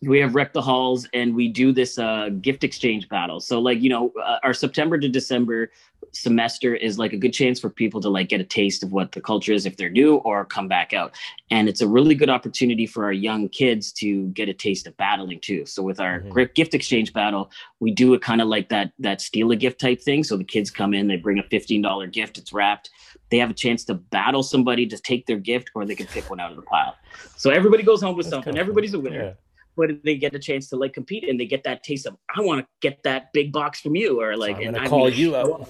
Speaker 2: we have Wreck the Halls, and we do this uh, gift exchange battle. So like you know, uh, our September to December semester is like a good chance for people to like get a taste of what the culture is if they're new or come back out. And it's a really good opportunity for our young kids to get a taste of battling too. So with our mm-hmm. gift exchange battle we do it kind of like that that steal a gift type thing. So the kids come in they bring a $15 gift it's wrapped. They have a chance to battle somebody to take their gift or they can pick one out of the pile. So everybody goes home with That's something. everybody's a winner. Yeah but they get a chance to like compete and they get that taste of I want to get that big box from you or like
Speaker 1: so
Speaker 2: and
Speaker 1: I call you out.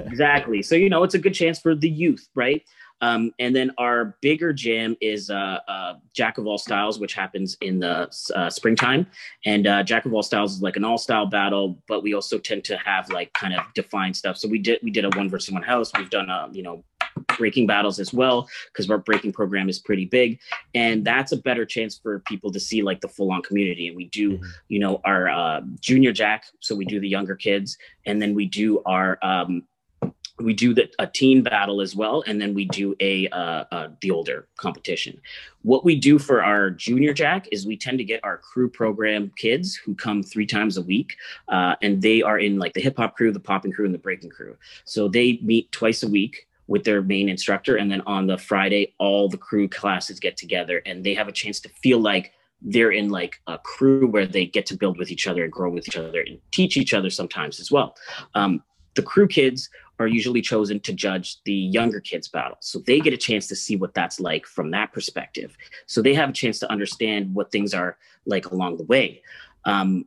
Speaker 2: exactly. So you know it's a good chance for the youth, right? Um, and then our bigger jam is uh, uh, Jack of All Styles, which happens in the uh, springtime. And uh, Jack of All Styles is like an all style battle, but we also tend to have like kind of defined stuff. So we did we did a one versus one house. We've done a you know breaking battles as well because our breaking program is pretty big. And that's a better chance for people to see like the full on community. And we do mm-hmm. you know our uh, junior jack so we do the younger kids and then we do our um, we do the, a teen battle as well and then we do a uh, uh, the older competition. What we do for our junior jack is we tend to get our crew program kids who come three times a week uh, and they are in like the hip hop crew the popping crew and the breaking crew. So they meet twice a week with their main instructor. And then on the Friday, all the crew classes get together and they have a chance to feel like they're in like a crew where they get to build with each other and grow with each other and teach each other sometimes as well. Um, the crew kids are usually chosen to judge the younger kids battle. So they get a chance to see what that's like from that perspective. So they have a chance to understand what things are like along the way. Um,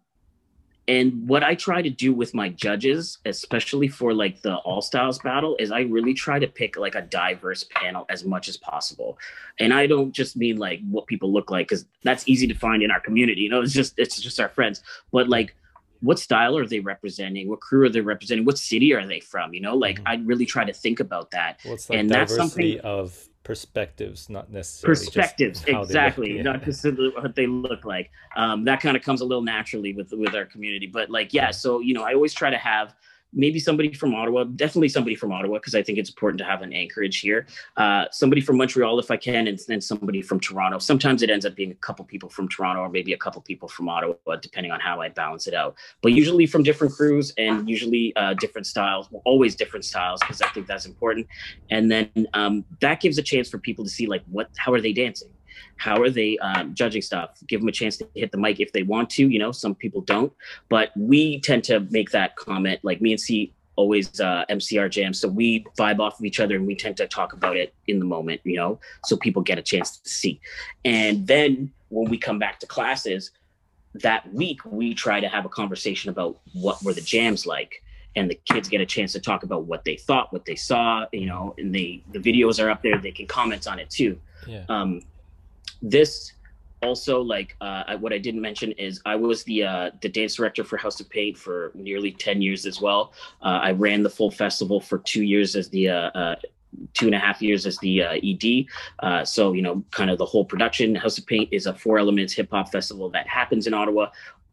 Speaker 2: and what I try to do with my judges, especially for like the all styles battle, is I really try to pick like a diverse panel as much as possible. And I don't just mean like what people look like, because that's easy to find in our community. You know, it's just it's just our friends. But like what style are they representing? What crew are they representing? What city are they from? You know, like mm-hmm. I really try to think about that.
Speaker 1: Well, like and that's something of perspectives, not necessarily
Speaker 2: perspectives. Exactly, yeah. not just what they look like. Um, that kind of comes a little naturally with with our community. But like, yeah, so you know, I always try to have maybe somebody from Ottawa, definitely somebody from Ottawa, because I think it's important to have an anchorage here. Uh, somebody from Montreal, if I can, and then somebody from Toronto. Sometimes it ends up being a couple people from Toronto or maybe a couple people from Ottawa, depending on how I balance it out. But usually from different crews and usually uh, different styles, well, always different styles, because I think that's important. And then um, that gives a chance for people to see like what, how are they dancing? How are they um, judging stuff? Give them a chance to hit the mic if they want to. You know, some people don't, but we tend to make that comment. Like me and C always uh, MCR jam, so we vibe off of each other and we tend to talk about it in the moment. You know, so people get a chance to see. And then when we come back to classes, that week we try to have a conversation about what were the jams like and the kids get a chance to talk about what they thought what they saw you know and they the videos are up there they can comment on it too
Speaker 1: yeah.
Speaker 2: um, this also like uh, what I didn't mention is I was the uh, the dance director for House of Paint for nearly ten years as well. Uh, I ran the full festival for two years as the uh, uh, two and a half years as the uh, ED. Uh, so, you know, kind of the whole production. House of Paint is a four elements hip hop festival that happens in Ottawa.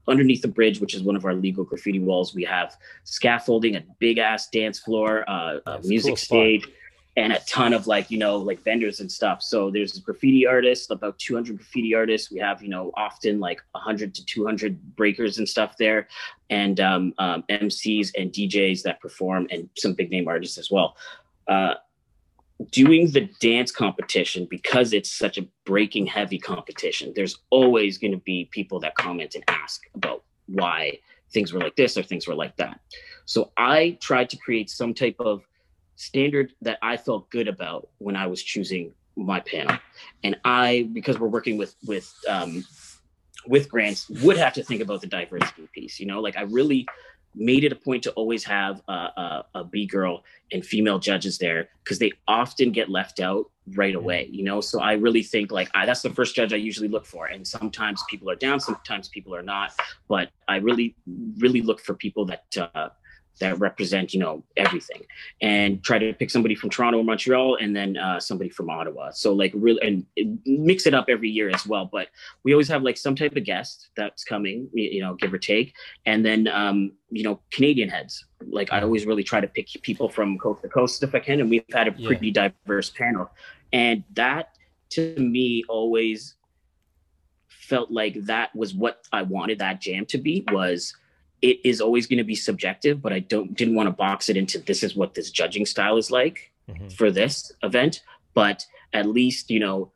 Speaker 2: Underneath the bridge, which is one of our legal graffiti walls, we have scaffolding, a big ass dance floor, uh, a music cool stage. And a ton of like you know like vendors and stuff. So there's graffiti artists about 200 graffiti artists. We have you know often like 100 to 200 breakers and stuff there and um, um, mcs and djs that perform and some big name artists as well. Uh, doing the dance competition because it's such a breaking heavy competition there's always going to be people that comment and ask about why things were like this or things were like that. So i tried to create some type of standard that i felt good about when i was choosing my panel and i because we're working with with um, with grants would have to think about the diversity piece you know like i really made it a point to always have a, a, a B girl and female judges there because they often get left out right away, you know? So I really think like I, that's the first judge I usually look for. And sometimes people are down, sometimes people are not, but I really, really look for people that, uh, that represent you know everything. And try to pick somebody from toronto or montreal and then uh, somebody from ottawa. So like really and mix it up every year as well. But we always have like some type of guest that's coming you know give or take. And then um, you know canadian heads. Like i always really try to pick people from coast to coast if i can. And we've had a pretty yeah. diverse panel. And that to me always felt like that was what i wanted that jam to be was it is always going to be subjective, but I don't didn't want to box it into this is what this judging style is like mm-hmm. for this event. But at least you know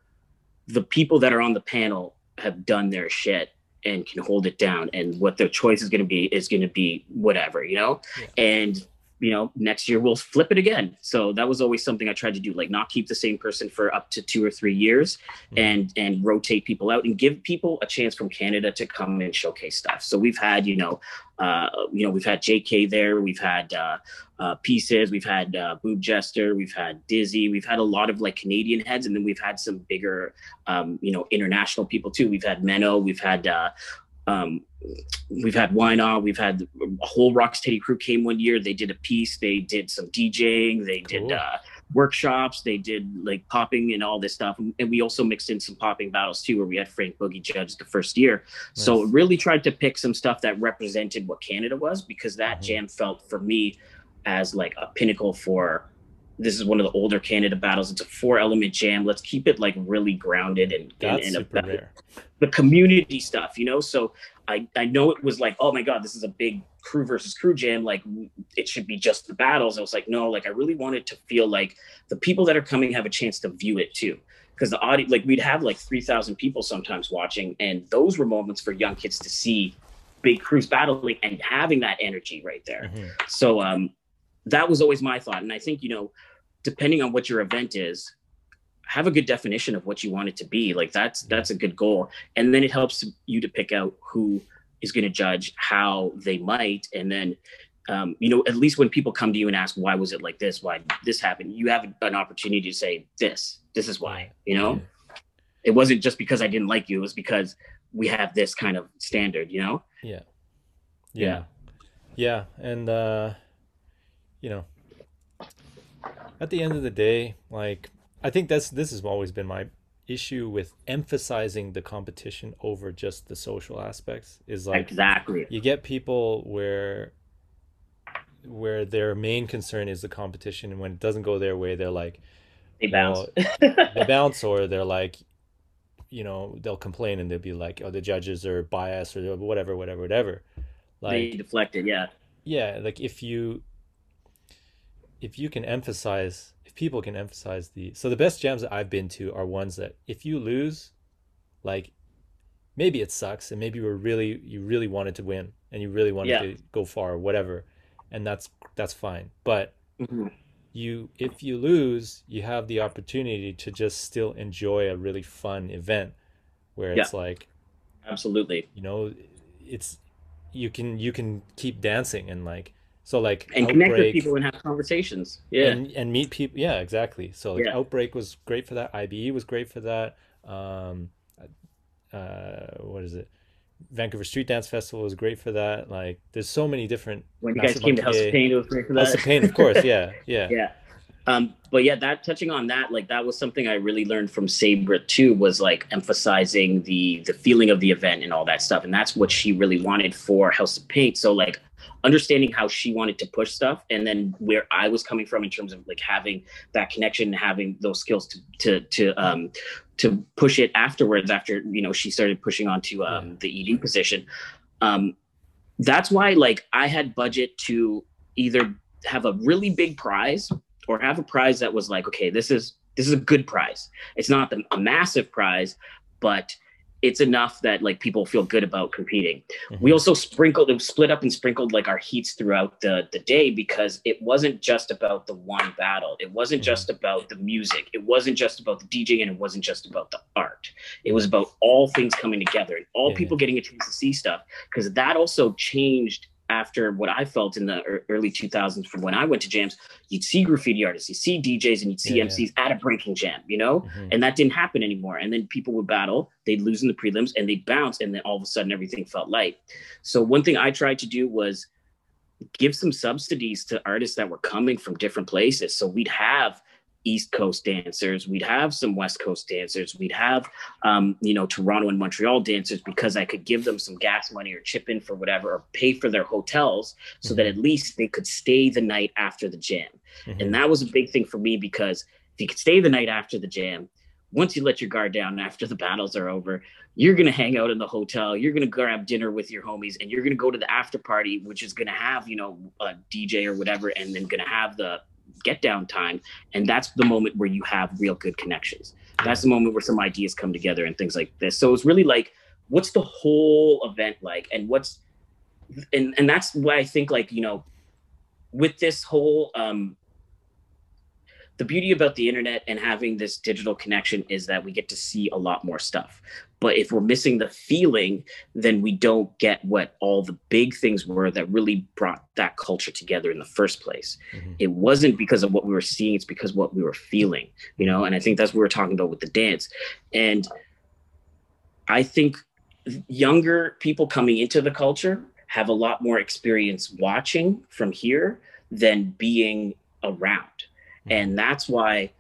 Speaker 2: the people that are on the panel have done their shit and can hold it down, and what their choice is going to be is going to be whatever you know. Yeah. And you know, next year we'll flip it again. So that was always something I tried to do, like not keep the same person for up to two or three years mm-hmm. and and rotate people out and give people a chance from Canada to come and showcase stuff. So we've had, you know, uh, you know, we've had JK there, we've had uh, uh, pieces, we've had uh, Boob Jester, we've had Dizzy, we've had a lot of like Canadian heads, and then we've had some bigger, um, you know, international people too. We've had Menno, we've had uh, um, we've had Wine we've had a whole Rocksteady crew came one year. They did a piece, they did some DJing, they cool. did uh, workshops, they did like popping and all this stuff. And we also mixed in some popping battles too, where we had Frank Boogie judge the first year. Nice. So really tried to pick some stuff that represented what Canada was because that mm-hmm. jam felt for me as like a pinnacle for this is one of the older Canada battles. It's a four element jam. Let's keep it like really grounded and,
Speaker 1: That's and, and super rare.
Speaker 2: the community stuff, you know? So I, I know it was like, oh my God, this is a big crew versus crew jam. Like it should be just the battles. I was like, no, like I really wanted to feel like the people that are coming have a chance to view it too. Because the audio, like we'd have like 3,000 people sometimes watching. And those were moments for young kids to see big crews battling and having that energy right there. Mm-hmm. So um, that was always my thought. And I think, you know, depending on what your event is have a good definition of what you want it to be. Like that's that's a good goal. And then it helps you to pick out who is going to judge how they might. And then um, you know at least when people come to you and ask why was it like this? Why this happened? you have an opportunity to say this this is why you know? It wasn't just because i didn't like you it was because we have this kind of standard you know?
Speaker 1: Yeah. Yeah. Yeah, yeah. and uh you know at the end of the day, like I think that's this has always been my issue with emphasizing the competition over just the social aspects is like
Speaker 2: exactly.
Speaker 1: you get people where where their main concern is the competition and when it doesn't go their way they're like
Speaker 2: they bounce.
Speaker 1: they bounce or they're like you know they'll complain and they'll be like oh the judges are biased or whatever whatever whatever.
Speaker 2: Like they deflected yeah.
Speaker 1: Yeah like if you if you can emphasize if people can emphasize the so the best jams that I've been to are ones that if you lose, like maybe it sucks and maybe you were really you really wanted to win and you really wanted yeah. to go far or whatever, and that's that's fine. But mm-hmm. you if you lose, you have the opportunity to just still enjoy a really fun event where yeah. it's like
Speaker 2: absolutely
Speaker 1: you know it's you can you can keep dancing and like so like
Speaker 2: and outbreak, connect with people and have conversations. Yeah,
Speaker 1: and, and meet people. Yeah, exactly. So like yeah. outbreak was great for that. IBE was great for that. Um, uh, what is it? Vancouver Street Dance Festival was great for that. Like, there's so many different.
Speaker 2: When you guys came to House of Pain, it was great for that.
Speaker 1: House of Pain, of course. Yeah, yeah,
Speaker 2: yeah. Um, but yeah, that touching on that, like that was something I really learned from Sabra too, was like emphasizing the the feeling of the event and all that stuff, and that's what she really wanted for House of Paint. So like understanding how she wanted to push stuff and then where I was coming from in terms of like having that connection and having those skills to to to um to push it afterwards after you know she started pushing onto um the ED position. Um that's why like I had budget to either have a really big prize or have a prize that was like okay this is this is a good prize. It's not the, a massive prize, but it's enough that like people feel good about competing. Mm-hmm. We also sprinkled and split up and sprinkled like our heats throughout the the day because it wasn't just about the one battle. It wasn't mm-hmm. just about the music. It wasn't just about the DJ and it wasn't just about the art. It was about all things coming together and all yeah. people getting a chance to see stuff because that also changed after what I felt in the early 2000s from when I went to jams, you'd see graffiti artists, you'd see DJs, and you'd see yeah, MCs yeah. at a breaking jam, you know? Mm-hmm. And that didn't happen anymore. And then people would battle, they'd lose in the prelims, and they'd bounce, and then all of a sudden everything felt light. So one thing I tried to do was give some subsidies to artists that were coming from different places. So we'd have East Coast dancers, we'd have some West Coast dancers, we'd have, um, you know, Toronto and Montreal dancers because I could give them some gas money or chip in for whatever or pay for their hotels so mm-hmm. that at least they could stay the night after the jam. Mm-hmm. And that was a big thing for me because if you could stay the night after the jam, once you let your guard down after the battles are over, you're going to hang out in the hotel. You're going to grab dinner with your homies and you're going to go to the after party, which is going to have, you know, a DJ or whatever, and then going to have the get down time. And that's the moment where you have real good connections. That's the moment where some ideas come together and things like this. So it's really like, what's the whole event like? And what's, and, and that's why I think like, you know, with this whole, um, the beauty about the internet and having this digital connection is that we get to see a lot more stuff. But if we're missing the feeling, then we don't get what all the big things were that really brought that culture together in the first place. Mm-hmm. It wasn't because of what we were seeing, it's because what we were feeling, you know? And I think that's what we are talking about with the dance. And I think younger people coming into the culture have a lot more experience watching from here than being around and that's why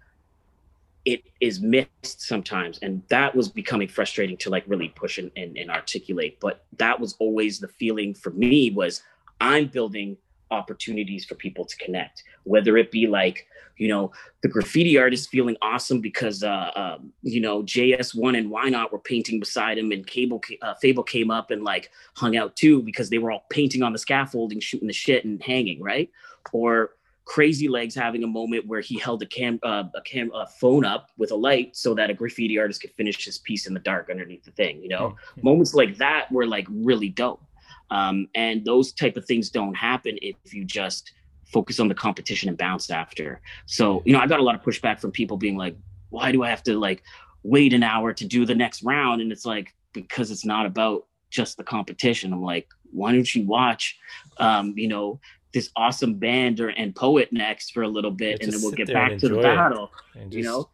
Speaker 2: it is missed sometimes. And that was becoming frustrating to like really push and, and, and, articulate. But that was always the feeling for me was i'm building opportunities for people to connect. Whether it be like you know the graffiti artist feeling awesome because uh um, you know js1 and why not were painting beside him and cable uh, fable came up and like hung out too because they were all painting on the scaffolding shooting the shit and hanging right? Or Crazy Legs having a moment where he held a cam uh, a cam a phone up with a light so that a graffiti artist could finish his piece in the dark underneath the thing. You know, mm-hmm. moments like that were like really dope. Um, and those type of things don't happen if you just focus on the competition and bounce after. So you know, I got a lot of pushback from people being like, "Why do I have to like wait an hour to do the next round?" And it's like because it's not about just the competition. I'm like, why don't you watch, um, you know, this awesome band or and poet next for a little bit, and then we'll get back to the battle. Just... You know,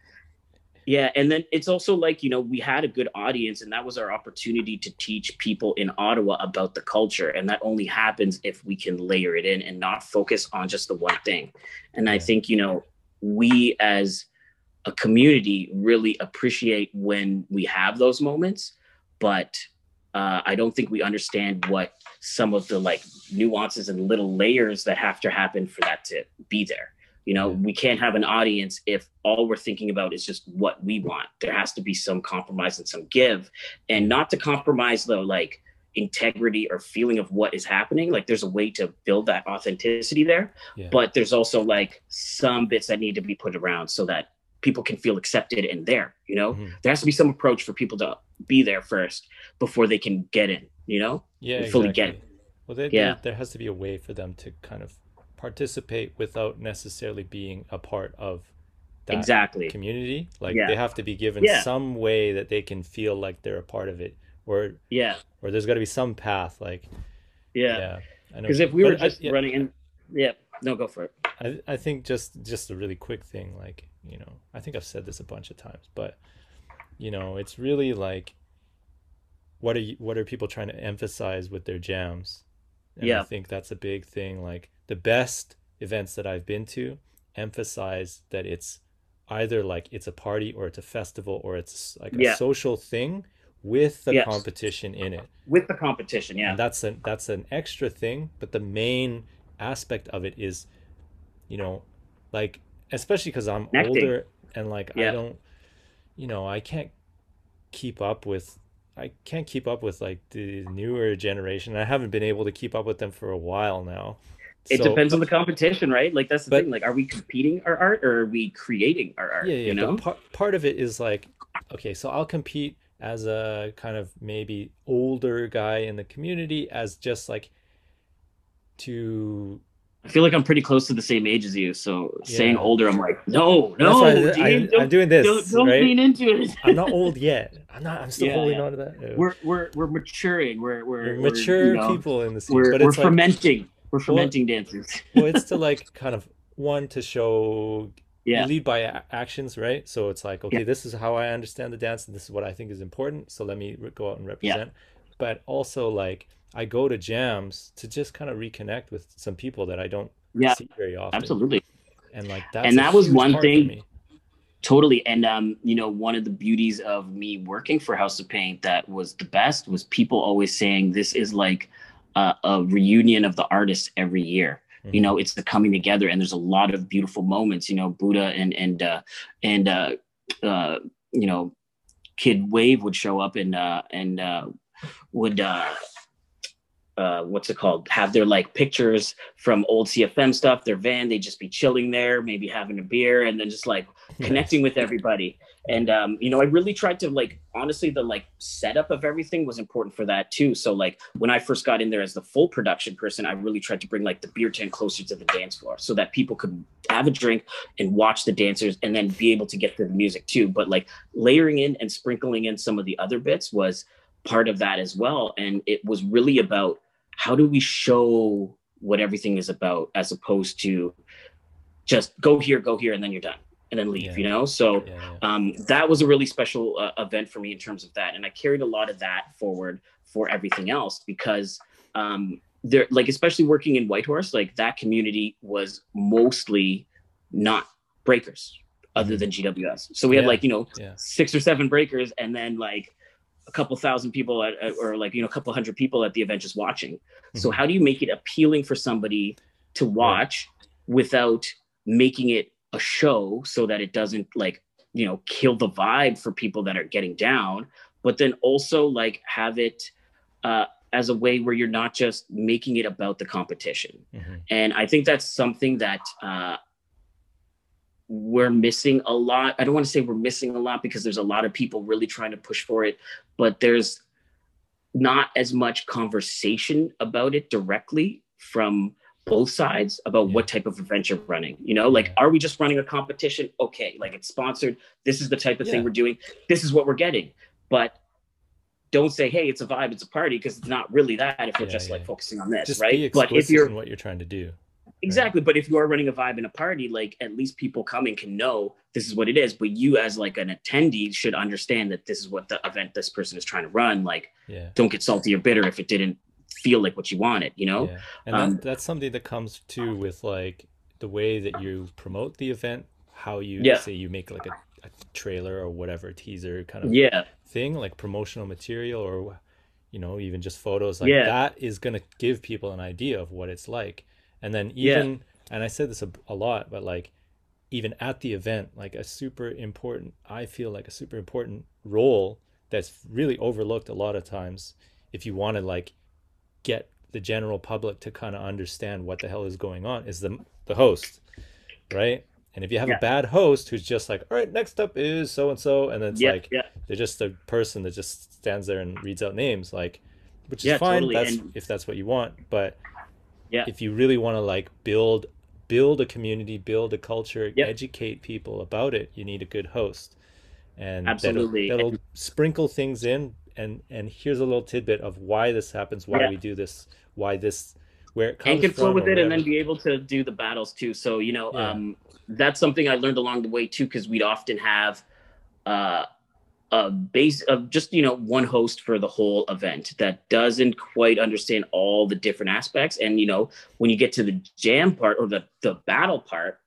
Speaker 2: yeah, and then it's also like you know we had a good audience, and that was our opportunity to teach people in Ottawa about the culture, and that only happens if we can layer it in and not focus on just the one thing. And yeah. I think you know we as a community really appreciate when we have those moments, but uh, I don't think we understand what some of the like nuances and little layers that have to happen for that to be there. You know, we can't have an audience if all we're thinking about is just what we want. There has to be some compromise and some give, and not to compromise though, like integrity or feeling of what is happening. Like there's a way to build that authenticity there, yeah. but there's also like some bits that need to be put around so that people can feel accepted and there. You know, mm-hmm. there has to be some approach for people to be there first before they can get in, you know?
Speaker 1: Yeah, exactly. fully get it. Well, they, yeah. There, there has to be a way for them to kind of participate without necessarily being a part of that
Speaker 2: exactly
Speaker 1: community. Like yeah. they have to be given yeah. some way that they can feel like they're a part of it, or
Speaker 2: yeah,
Speaker 1: or there's got to be some path. Like
Speaker 2: yeah, yeah. Because if we were just I, running in, yeah, no, go for it.
Speaker 1: I I think just just a really quick thing, like you know, I think I've said this a bunch of times, but you know it's really like what are you what are people trying to emphasize with their jams and yeah i think that's a big thing like the best events that i've been to emphasize that it's either like it's a party or it's a festival or it's like a yeah. social thing with the
Speaker 2: Yes.
Speaker 1: competition in it.
Speaker 2: with the competition. Yeah,
Speaker 1: And that's an that's an extra thing, but the main aspect of it is, you know, like especially because I'm
Speaker 2: Connecting.
Speaker 1: older and like I don't, you know, I can't keep up with I can't keep up with like the newer generation. I haven't been able to keep up with them for a while now.
Speaker 2: it
Speaker 1: So-
Speaker 2: depends on the competition, right? Like that's the
Speaker 1: But-
Speaker 2: thing. Like, are we competing our art or are we creating our art?
Speaker 1: Yeah, yeah.
Speaker 2: you know,
Speaker 1: part part of it is like, okay, so I'll compete as a kind of maybe older guy in the community as just like to
Speaker 2: I feel like I'm pretty close to the same age as you. So saying older, I'm like, no, no,
Speaker 1: I, am doing this,
Speaker 2: don't, don't
Speaker 1: right?
Speaker 2: lean into it.
Speaker 1: I'm not old yet. I'm not. I'm still
Speaker 2: Yeah,
Speaker 1: holding
Speaker 2: yeah.
Speaker 1: on to that.
Speaker 2: we're we're we're maturing. We're we're,
Speaker 1: We're mature
Speaker 2: you know,
Speaker 1: people in the scene,
Speaker 2: We're
Speaker 1: but
Speaker 2: we're
Speaker 1: like
Speaker 2: fermenting. We're fermenting dancers.
Speaker 1: well, it's to like kind of one to show
Speaker 2: Yeah.
Speaker 1: lead by a- actions, right? So it's like, okay,
Speaker 2: Yeah.
Speaker 1: this is how I understand the dance, and this is what I think is important. So let me re- go out and represent. But also, like, I go to jams to just kind of reconnect with some people that I don't
Speaker 2: Yeah,
Speaker 1: see very often.
Speaker 2: absolutely.
Speaker 1: And like that's
Speaker 2: And that was one thing-. Totally. And um, you know, one of the beauties of me working for House of Paint that was the best was people always saying this is like a, a reunion of the artists every year.
Speaker 1: Mm-hmm.
Speaker 2: You know, it's the coming together, and there's a lot of beautiful moments. You know, Buddha and and uh, and uh, uh, you know, Kid Wave would show up and uh, and uh, would uh, uh, what's it called? Have their like pictures from old CFM stuff, their van. They'd just be chilling there, maybe having a beer, and then just like connecting with everybody. And um, you know, I really tried to like honestly, the like setup of everything was important for that too. So like when I first got in there as the full production person, I really tried to bring like the beer tent closer to the dance floor so that people could have a drink and watch the dancers and then be able to get to the music too. But like layering in and sprinkling in some of the other bits was part of that as well. And it was really about how do we show what everything is about as opposed to just go here, go here, and then you're done and then leave,
Speaker 1: Yeah.
Speaker 2: you know? So
Speaker 1: Yeah, yeah.
Speaker 2: um, that was a really special uh, event for me in terms of that. And I carried a lot of that forward for everything else because um, there, like, especially working in Whitehorse, like that community was mostly not breakers other
Speaker 1: Mhm.
Speaker 2: than GWS. So we had like, you know, six or seven breakers and then like a couple thousand people at, at- or like, you know, a couple hundred people at the event just watching. So
Speaker 1: Mhm.
Speaker 2: how do you make it appealing for somebody to watch without making it a show so that it doesn't like you know kill the vibe for people that are getting down but then also like have it uh, as a way where you're not just making it about the competition
Speaker 1: Mhm.
Speaker 2: and i think that's something that uh, we're missing a lot i don't want to say we're missing a lot because there's a lot of people really trying to push for it but there's not as much conversation about it directly from both sides about
Speaker 1: Yeah.
Speaker 2: what type of event you're running. You know, like, are we just running a competition? Okay, like it's sponsored. This is the type of
Speaker 1: Yeah.
Speaker 2: thing we're doing. This is what we're getting. But don't say, hey, it's a vibe, it's a party, because it's not really that if we're
Speaker 1: Yeah,
Speaker 2: just like focusing on this,
Speaker 1: Just
Speaker 2: right? But if you're
Speaker 1: what you're trying to do.
Speaker 2: Exactly, but if you are running a vibe in a party, like at least people coming can know this is what it is. But you as like an attendee should understand that this is what the event this person is trying to run. Like,
Speaker 1: Yeah.
Speaker 2: don't get salty or bitter if it didn't feel like what you wanted, you know?
Speaker 1: Yeah. And
Speaker 2: Um,
Speaker 1: that, that's something that comes too with like the way that you promote the event, how you
Speaker 2: Yeah.
Speaker 1: say you make like a, a trailer or whatever teaser kind of
Speaker 2: Yeah.
Speaker 1: thing, like promotional material or you know, even just photos like
Speaker 2: Yeah.
Speaker 1: that is going to give people an idea of what it's like. And then
Speaker 2: Yeah.
Speaker 1: even and I said this a, a lot, but like even at the event, like a super important I feel like a super important role that's really overlooked a lot of times if you want to like get the general public to kind of understand what the hell is going on is the the host, right? And if you have
Speaker 2: Yeah.
Speaker 1: a bad host who's just like, all right, next up is so and so, and then it's
Speaker 2: yeah.
Speaker 1: like
Speaker 2: yeah.
Speaker 1: they're just a person that just stands there and reads out names, like, which is
Speaker 2: Yeah,
Speaker 1: fine.
Speaker 2: totally,
Speaker 1: That's
Speaker 2: and-
Speaker 1: if that's what you want. But
Speaker 2: Yeah.
Speaker 1: if you really want to like build build a community, build a culture,
Speaker 2: Yep.
Speaker 1: educate people about it, you need a good host. And
Speaker 2: Absolutely.
Speaker 1: that'll, that'll sprinkle things in and and here's a little tidbit of why this happens, why
Speaker 2: Yeah.
Speaker 1: we do this, why this where it comes
Speaker 2: and can flow
Speaker 1: from
Speaker 2: with it and then be able to do the battles too. So, you know,
Speaker 1: Yeah.
Speaker 2: um, that's something I learned along the way too, because we'd often have uh, a base of just, you know, one host for the whole event that doesn't quite understand all the different aspects. And, you know, when you get to the jam part or the, the battle part,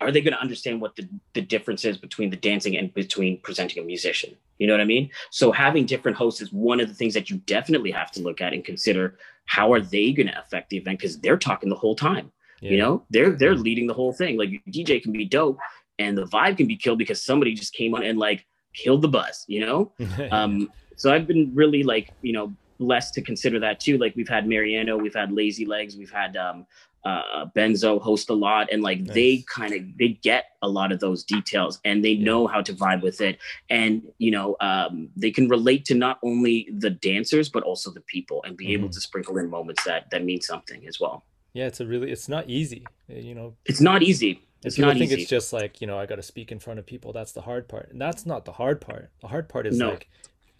Speaker 2: are they going to understand what the, the difference is between the dancing and between presenting a musician? You know what i mean? So having different hosts is one of the things that you definitely have to look at and consider. How are they going to affect the event? Because they're talking the whole time yeah. you know? They're they're leading the whole thing. Like dj can be dope and the vibe can be killed because somebody just came on and like killed the buzz you know um so i've been really like you know blessed to consider that too like we've had mariano we've had lazy legs we've had um uh, Benzo host a lot, and like nice. they kind of they get a lot of those details, and they yeah. know how to vibe with it, and you know um, they can relate to not only the dancers but also the people, and be mm-hmm. able to sprinkle in moments that that mean something as well.
Speaker 1: Yeah, it's a really it's not easy, uh, you know.
Speaker 2: It's not easy.
Speaker 1: It's not think easy. it's just like you know I got to speak in front of people. That's the hard part, and that's not the hard part. The hard part is no. like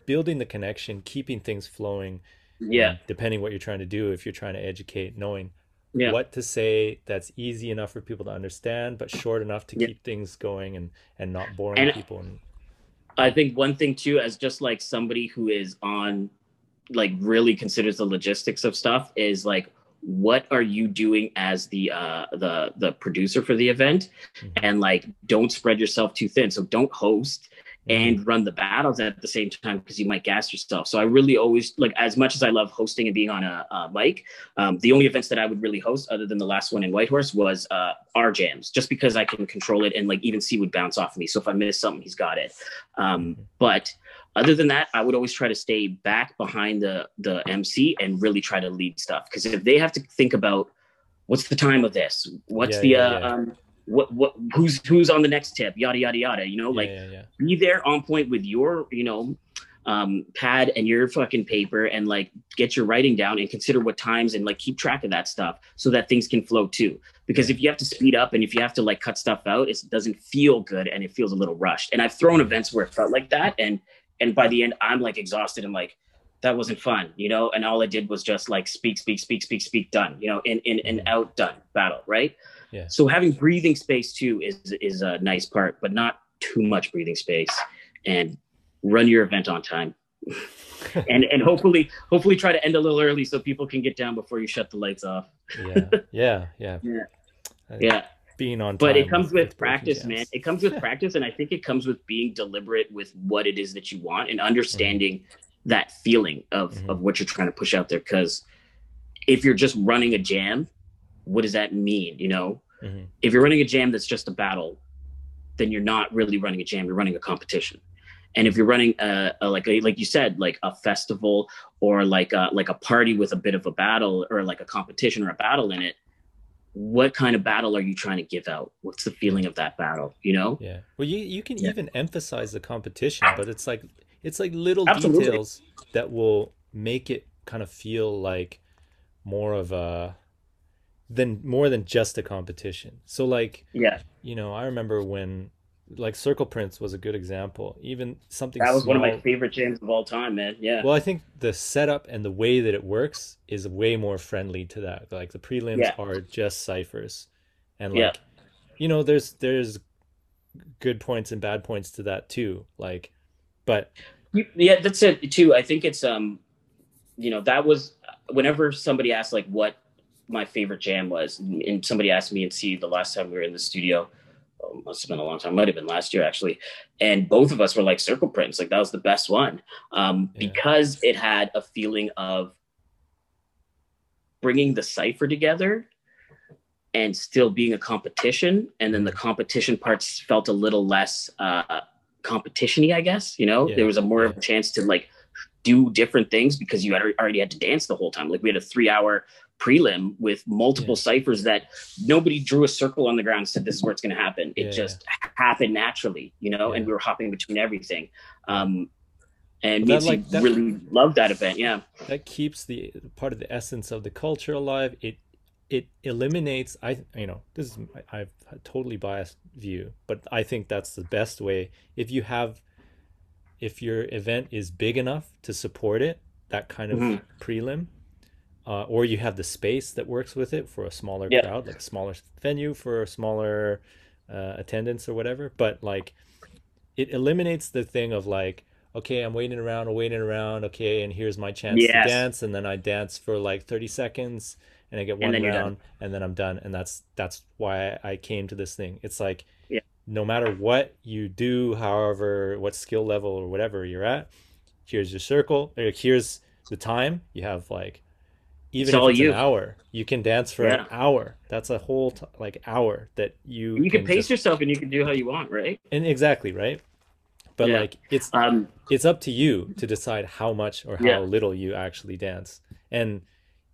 Speaker 1: building the connection, keeping things flowing.
Speaker 2: Yeah.
Speaker 1: Depending what you're trying to do, if you're trying to educate, knowing yeah. what to say that's easy enough for people to understand, but short enough to yeah. keep things going and and not boring and people. And...
Speaker 2: I think one thing too, as just like somebody who is on, like really considers the logistics of stuff, is like what are you doing as the uh the the producer for the event mm-hmm. and like don't spread yourself too thin so don't host and mm-hmm. run the battles at the same time because you might gas yourself. So I really always like as much as I love hosting and being on a, a mic, um, the only events that I would really host other than the last one in Whitehorse was uh, our jams, just because I can control it and like even C would bounce off of me. So if I miss something, he's got it. Um, mm-hmm. but other than that, I would always try to stay back behind the the MC and really try to lead stuff. Because if they have to think about what's the time of this, what's yeah, the yeah, uh, yeah. Um, what what who's who's on the next tip? Yada yada yada you know like be there on point with your you know um pad and your fucking paper and like get your writing down and consider what times and like keep track of that stuff so that things can flow too. Because if you have to speed up and if you have to like cut stuff out it doesn't feel good and it feels a little rushed. And i've thrown events where it felt like that and and by the end i'm like exhausted and like that wasn't fun, you know, and all I did was just like speak, speak, speak, speak, speak, done, you know, in in and mm. out, done, battle, right?
Speaker 1: Yeah.
Speaker 2: So having breathing space too is is a nice part, but not too much breathing space. And run your event on time. and and hopefully hopefully try to end a little early so people can get down before you shut the lights off.
Speaker 1: yeah. Yeah. Yeah.
Speaker 2: Yeah. yeah.
Speaker 1: Being on
Speaker 2: But it comes with, with practice, man. It comes with practice and I think it comes with being deliberate with what it is that you want and understanding mm-hmm. that feeling of mm-hmm. of what you're trying to push out there cuz if you're just running a jam what does that mean? You know, mm-hmm. if you're running a jam that's just a battle, then you're not really running a jam. You're running a competition. And if you're running a, a like a, like you said, like a festival or like a, like a party with a bit of a battle or like a competition or a battle in it, what kind of battle are you trying to give out? What's the feeling of that battle? You know?
Speaker 1: Yeah. Well, you you can yeah. even emphasize the competition, but it's like it's like little Absolutely. details that will make it kind of feel like more of a than more than just a competition. So like
Speaker 2: yeah,
Speaker 1: you know, I remember when like Circle Prince was a good example. Even something
Speaker 2: that was small, one of my favorite jams of all time, man. Yeah.
Speaker 1: Well, I think the setup and the way that it works is way more friendly to that. Like the prelims yeah. are just ciphers, and like yeah. you know, there's there's good points and bad points to that too. Like, but
Speaker 2: yeah, that's it too. I think it's um, you know, that was whenever somebody asked like what my favorite jam was. And somebody asked me and see the last time we were in the studio. Oh, must have been a long time. Might have been last year actually. And both of us were like Circle prints, Like that was the best one um, yeah. because it had a feeling of bringing the cipher together and still being a competition. And then the competition parts felt a little less uh, competition-y, I guess. You know, yeah. there was a more of a chance to like do different things because you had already had to dance the whole time. Like we had a three hour prelim with multiple yeah. ciphers that nobody drew a circle on the ground and said this is where it's going to happen. It yeah. just happened naturally, you know, yeah. and we were hopping between everything. Um, and me like, that, really loved that event. Yeah,
Speaker 1: that keeps the part of the essence of the culture alive. It it eliminates. I you know this is I've a totally biased view, but I think that's the best way. If you have, if your event is big enough to support it, that kind of mm-hmm. prelim, uh, or you have the space that works with it for a smaller yeah. crowd, like a smaller venue for a smaller uh, attendance or whatever. But like, it eliminates the thing of like, okay, I'm waiting around, I'm waiting around, okay, and here's my chance yes. to dance, and then I dance for like 30 seconds, and I get one
Speaker 2: then
Speaker 1: round and then I'm done. And that's that's why I came to this thing. It's like
Speaker 2: Yeah.
Speaker 1: no matter what you do, however, what skill level or whatever you're at, here's your circle. Or here's the time. You have like even
Speaker 2: It's
Speaker 1: if it's
Speaker 2: you.
Speaker 1: an hour, you can dance for an hour. That's a whole t- like hour that you
Speaker 2: You can pace
Speaker 1: just-
Speaker 2: yourself and you can do how you want, right?
Speaker 1: and exactly right. But
Speaker 2: Yeah.
Speaker 1: like it's
Speaker 2: Um,
Speaker 1: it's up to you to decide how much or how
Speaker 2: Yeah.
Speaker 1: little you actually dance. And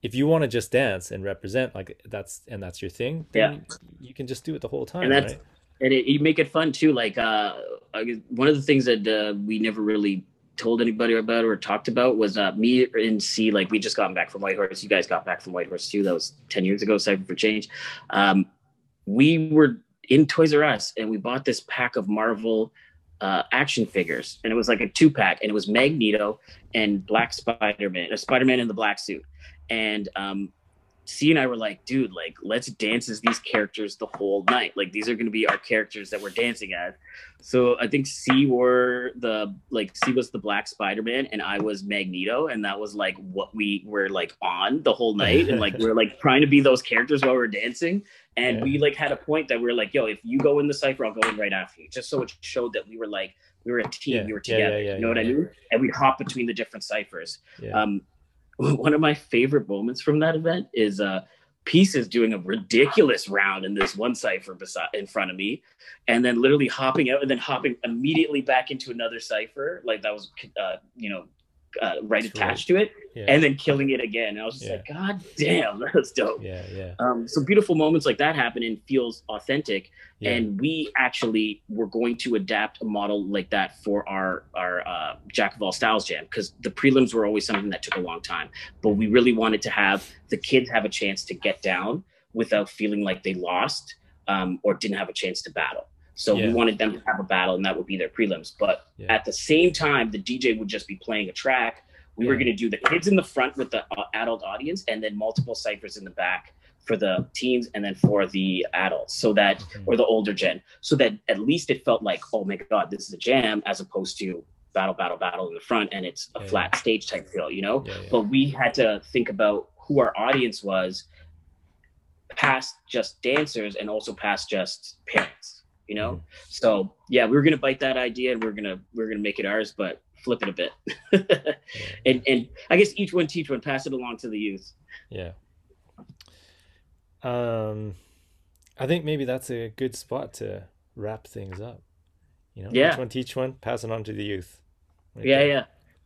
Speaker 1: if you want to just dance and represent like that's and that's your thing, then you can just do it the whole time,
Speaker 2: and that's
Speaker 1: right?
Speaker 2: and it, you make it fun too. Like uh, one of the things that uh, we never really told anybody about or talked about was uh, me and C. Like we just gotten back from Whitehorse. You guys got back from Whitehorse too. That was ten years ago. Cypher for Change. Um, we were in Toys R Us and we bought this pack of Marvel uh, action figures, and it was like a two pack, and it was Magneto and Black Spider Man, a Spider Man in the black suit, and um, C and I were like, dude, like let's dance as these characters the whole night. Like these are going to be our characters that we're dancing as. So I think C were the like C was the Black Spider Man and I was Magneto, and that was like what we were like on the whole night, and like we are like trying to be those characters while we are dancing. And
Speaker 1: Yeah.
Speaker 2: we like had a point that we are like, yo, if you go in the cipher, I'll go in right after you, just so it showed that we were like we were a team,
Speaker 1: Yeah,
Speaker 2: we were together.
Speaker 1: yeah,
Speaker 2: you know what I mean? And we'd hop between the different ciphers um, one of my favorite moments from that event is uh, Pieces doing a ridiculous round in this one cipher beside in front of me, and then literally hopping out and then hopping immediately back into another cipher, like that was uh, you know uh, right
Speaker 1: That's
Speaker 2: attached to it,
Speaker 1: yeah.
Speaker 2: and then killing it again. And I was just
Speaker 1: Yeah.
Speaker 2: like, God damn, that was dope.
Speaker 1: yeah, yeah.
Speaker 2: Um, so beautiful moments like that happen and feels authentic
Speaker 1: Yeah.
Speaker 2: and we actually were going to adapt a model like that for our our uh, Jack of all styles jam because the prelims were always something that took a long time, but we really wanted to have the kids have a chance to get down without feeling like they lost um, or didn't have a chance to battle. So
Speaker 1: Yeah.
Speaker 2: we wanted them to have a battle, and that would be their prelims. But
Speaker 1: Yeah.
Speaker 2: at the same time, the DJ would just be playing a track. We were going to do the kids in the front with the uh, adult audience, and then multiple ciphers in the back for the teens, and then for the adults, so that or the older gen, so that at least it felt like, oh my god, this is a jam, as opposed to battle, battle, battle in the front, and it's a
Speaker 1: Yeah.
Speaker 2: flat stage type feel, you know.
Speaker 1: Yeah, yeah.
Speaker 2: But we had to think about who our audience was, past just dancers, and also past just parents, you know.
Speaker 1: Mhm.
Speaker 2: So yeah, we were gonna bite that idea, and we're gonna we're gonna make it ours, but flip it a bit. And and I guess each one teach one, pass it along to the youth.
Speaker 1: Yeah. Um, I think maybe that's a good spot to wrap things up. You know,
Speaker 2: Yeah.
Speaker 1: each one teach one, pass it on to the youth. Right
Speaker 2: Yeah,
Speaker 1: there.
Speaker 2: yeah,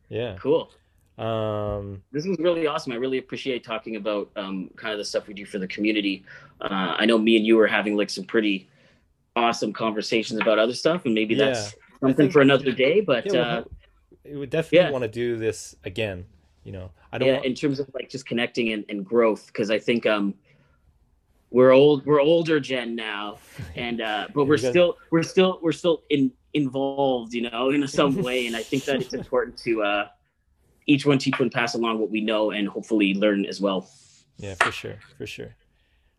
Speaker 1: yeah.
Speaker 2: cool.
Speaker 1: Um,
Speaker 2: This was really awesome. I really appreciate talking about um, kind of the stuff we do for the community. Uh, I know me and you were having like some pretty awesome conversations about other stuff, and maybe that's
Speaker 1: I
Speaker 2: something for another day. But
Speaker 1: yeah,
Speaker 2: uh,
Speaker 1: we would definitely
Speaker 2: yeah.
Speaker 1: want to do this again. You know, I don't
Speaker 2: yeah,
Speaker 1: want,
Speaker 2: in terms of like just connecting and, and growth, because I think um, we're old, we're older gen now, and uh, but we're still, we're still, we're still in involved, you know, in some way, and I think that it's important to uh, each one teach one, pass along what we know, and hopefully learn as well.
Speaker 1: yeah, for sure, for sure.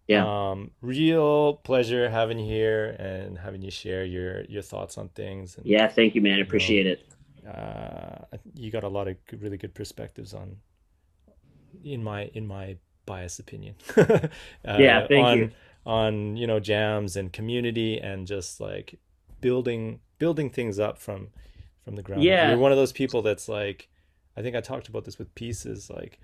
Speaker 2: Yeah.
Speaker 1: Um, real pleasure having you here and having you share your your thoughts on things. And,
Speaker 2: Yeah, thank you, man. I appreciate it.
Speaker 1: uh, you got a lot of good, really good perspectives on, in my in my biased opinion. uh,
Speaker 2: Yeah, thank
Speaker 1: on,
Speaker 2: you.
Speaker 1: On you know jams and community and just like building building things up from from the ground.
Speaker 2: Yeah.
Speaker 1: you're one of those people that's like, I think I talked about this with pieces like.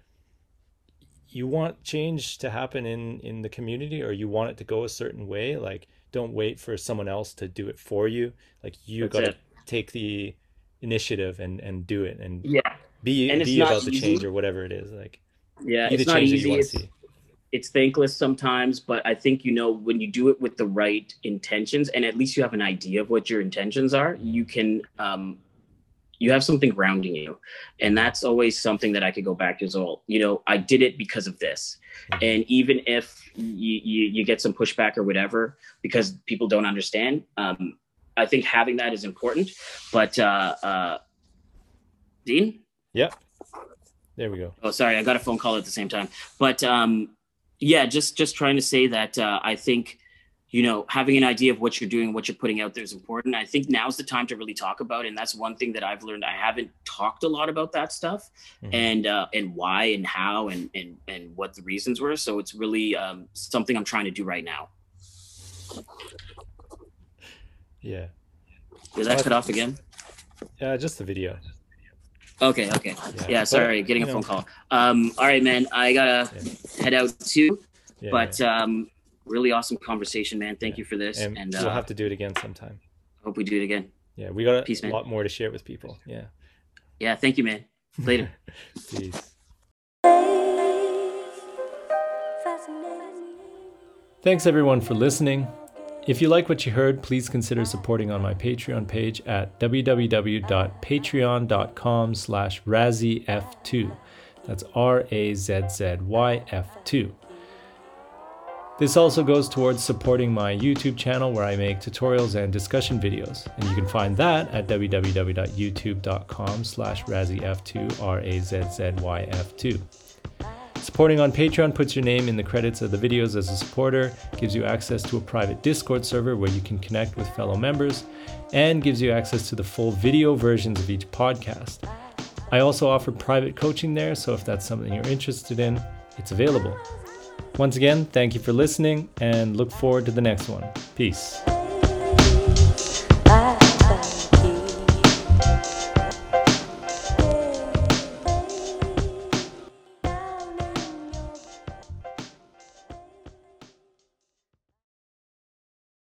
Speaker 1: You want change to happen in in the community, or you want it to go a certain way. Like, don't wait for someone else to do it for you. Like, you got to take the initiative and and do it and
Speaker 2: Yeah,
Speaker 1: be
Speaker 2: And
Speaker 1: be about the change or whatever it is like
Speaker 2: yeah. It's not
Speaker 1: change that you
Speaker 2: easy.
Speaker 1: want to
Speaker 2: It's,
Speaker 1: see
Speaker 2: it's thankless sometimes, but I think you know when you do it with the right intentions, and at least you have an idea of what your intentions are. You can, um, you have something grounding you, and that's always something that I could go back to as well. You know, I did it because of this, and even if you, you you get some pushback or whatever because people don't understand, um, I think having that is important. But uh, uh, Dean.
Speaker 1: yep there we go
Speaker 2: Oh, sorry, I got a phone call at the same time. But um, yeah, just just trying to say that uh, I think you know, having an idea of what you're doing, what you're putting out there is important. I think now's the time to really talk about, it. and that's one thing that I've learned. I haven't talked a lot about that stuff, mm-hmm. and uh, and why and how and and and what the reasons were. So it's really um, something I'm trying to do right now.
Speaker 1: Yeah.
Speaker 2: Did that cut off again?
Speaker 1: Yeah, just the video.
Speaker 2: Okay, okay. Yeah, yeah sorry, but, getting a phone call. Um, all right, man. I gotta yeah. head out too. Yeah, but um, really awesome conversation, man. Thank you for this.
Speaker 1: And, and we'll uh, have to do it again sometime.
Speaker 2: I Hope we do it again.
Speaker 1: Yeah, we got a lot more to share with people. Yeah.
Speaker 2: Yeah, thank you, man. Later.
Speaker 1: Peace. Thanks everyone for listening. If you like what you heard, please consider supporting on my Patreon page at www.patreon.com slash razzyf2. That's R-A-Z-Z-Y-F2. This also goes towards supporting my YouTube channel where I make tutorials and discussion videos. And you can find that at www.youtube.com slash razzyf2, R-A-Z-Z-Y-F2. Supporting on Patreon puts your name in the credits of the videos as a supporter, gives you access to a private Discord server where you can connect with fellow members, and gives you access to the full video versions of each podcast. I also offer private coaching there, so if that's something you're interested in, it's available. Once again, thank you for listening and look forward to the next one. Peace.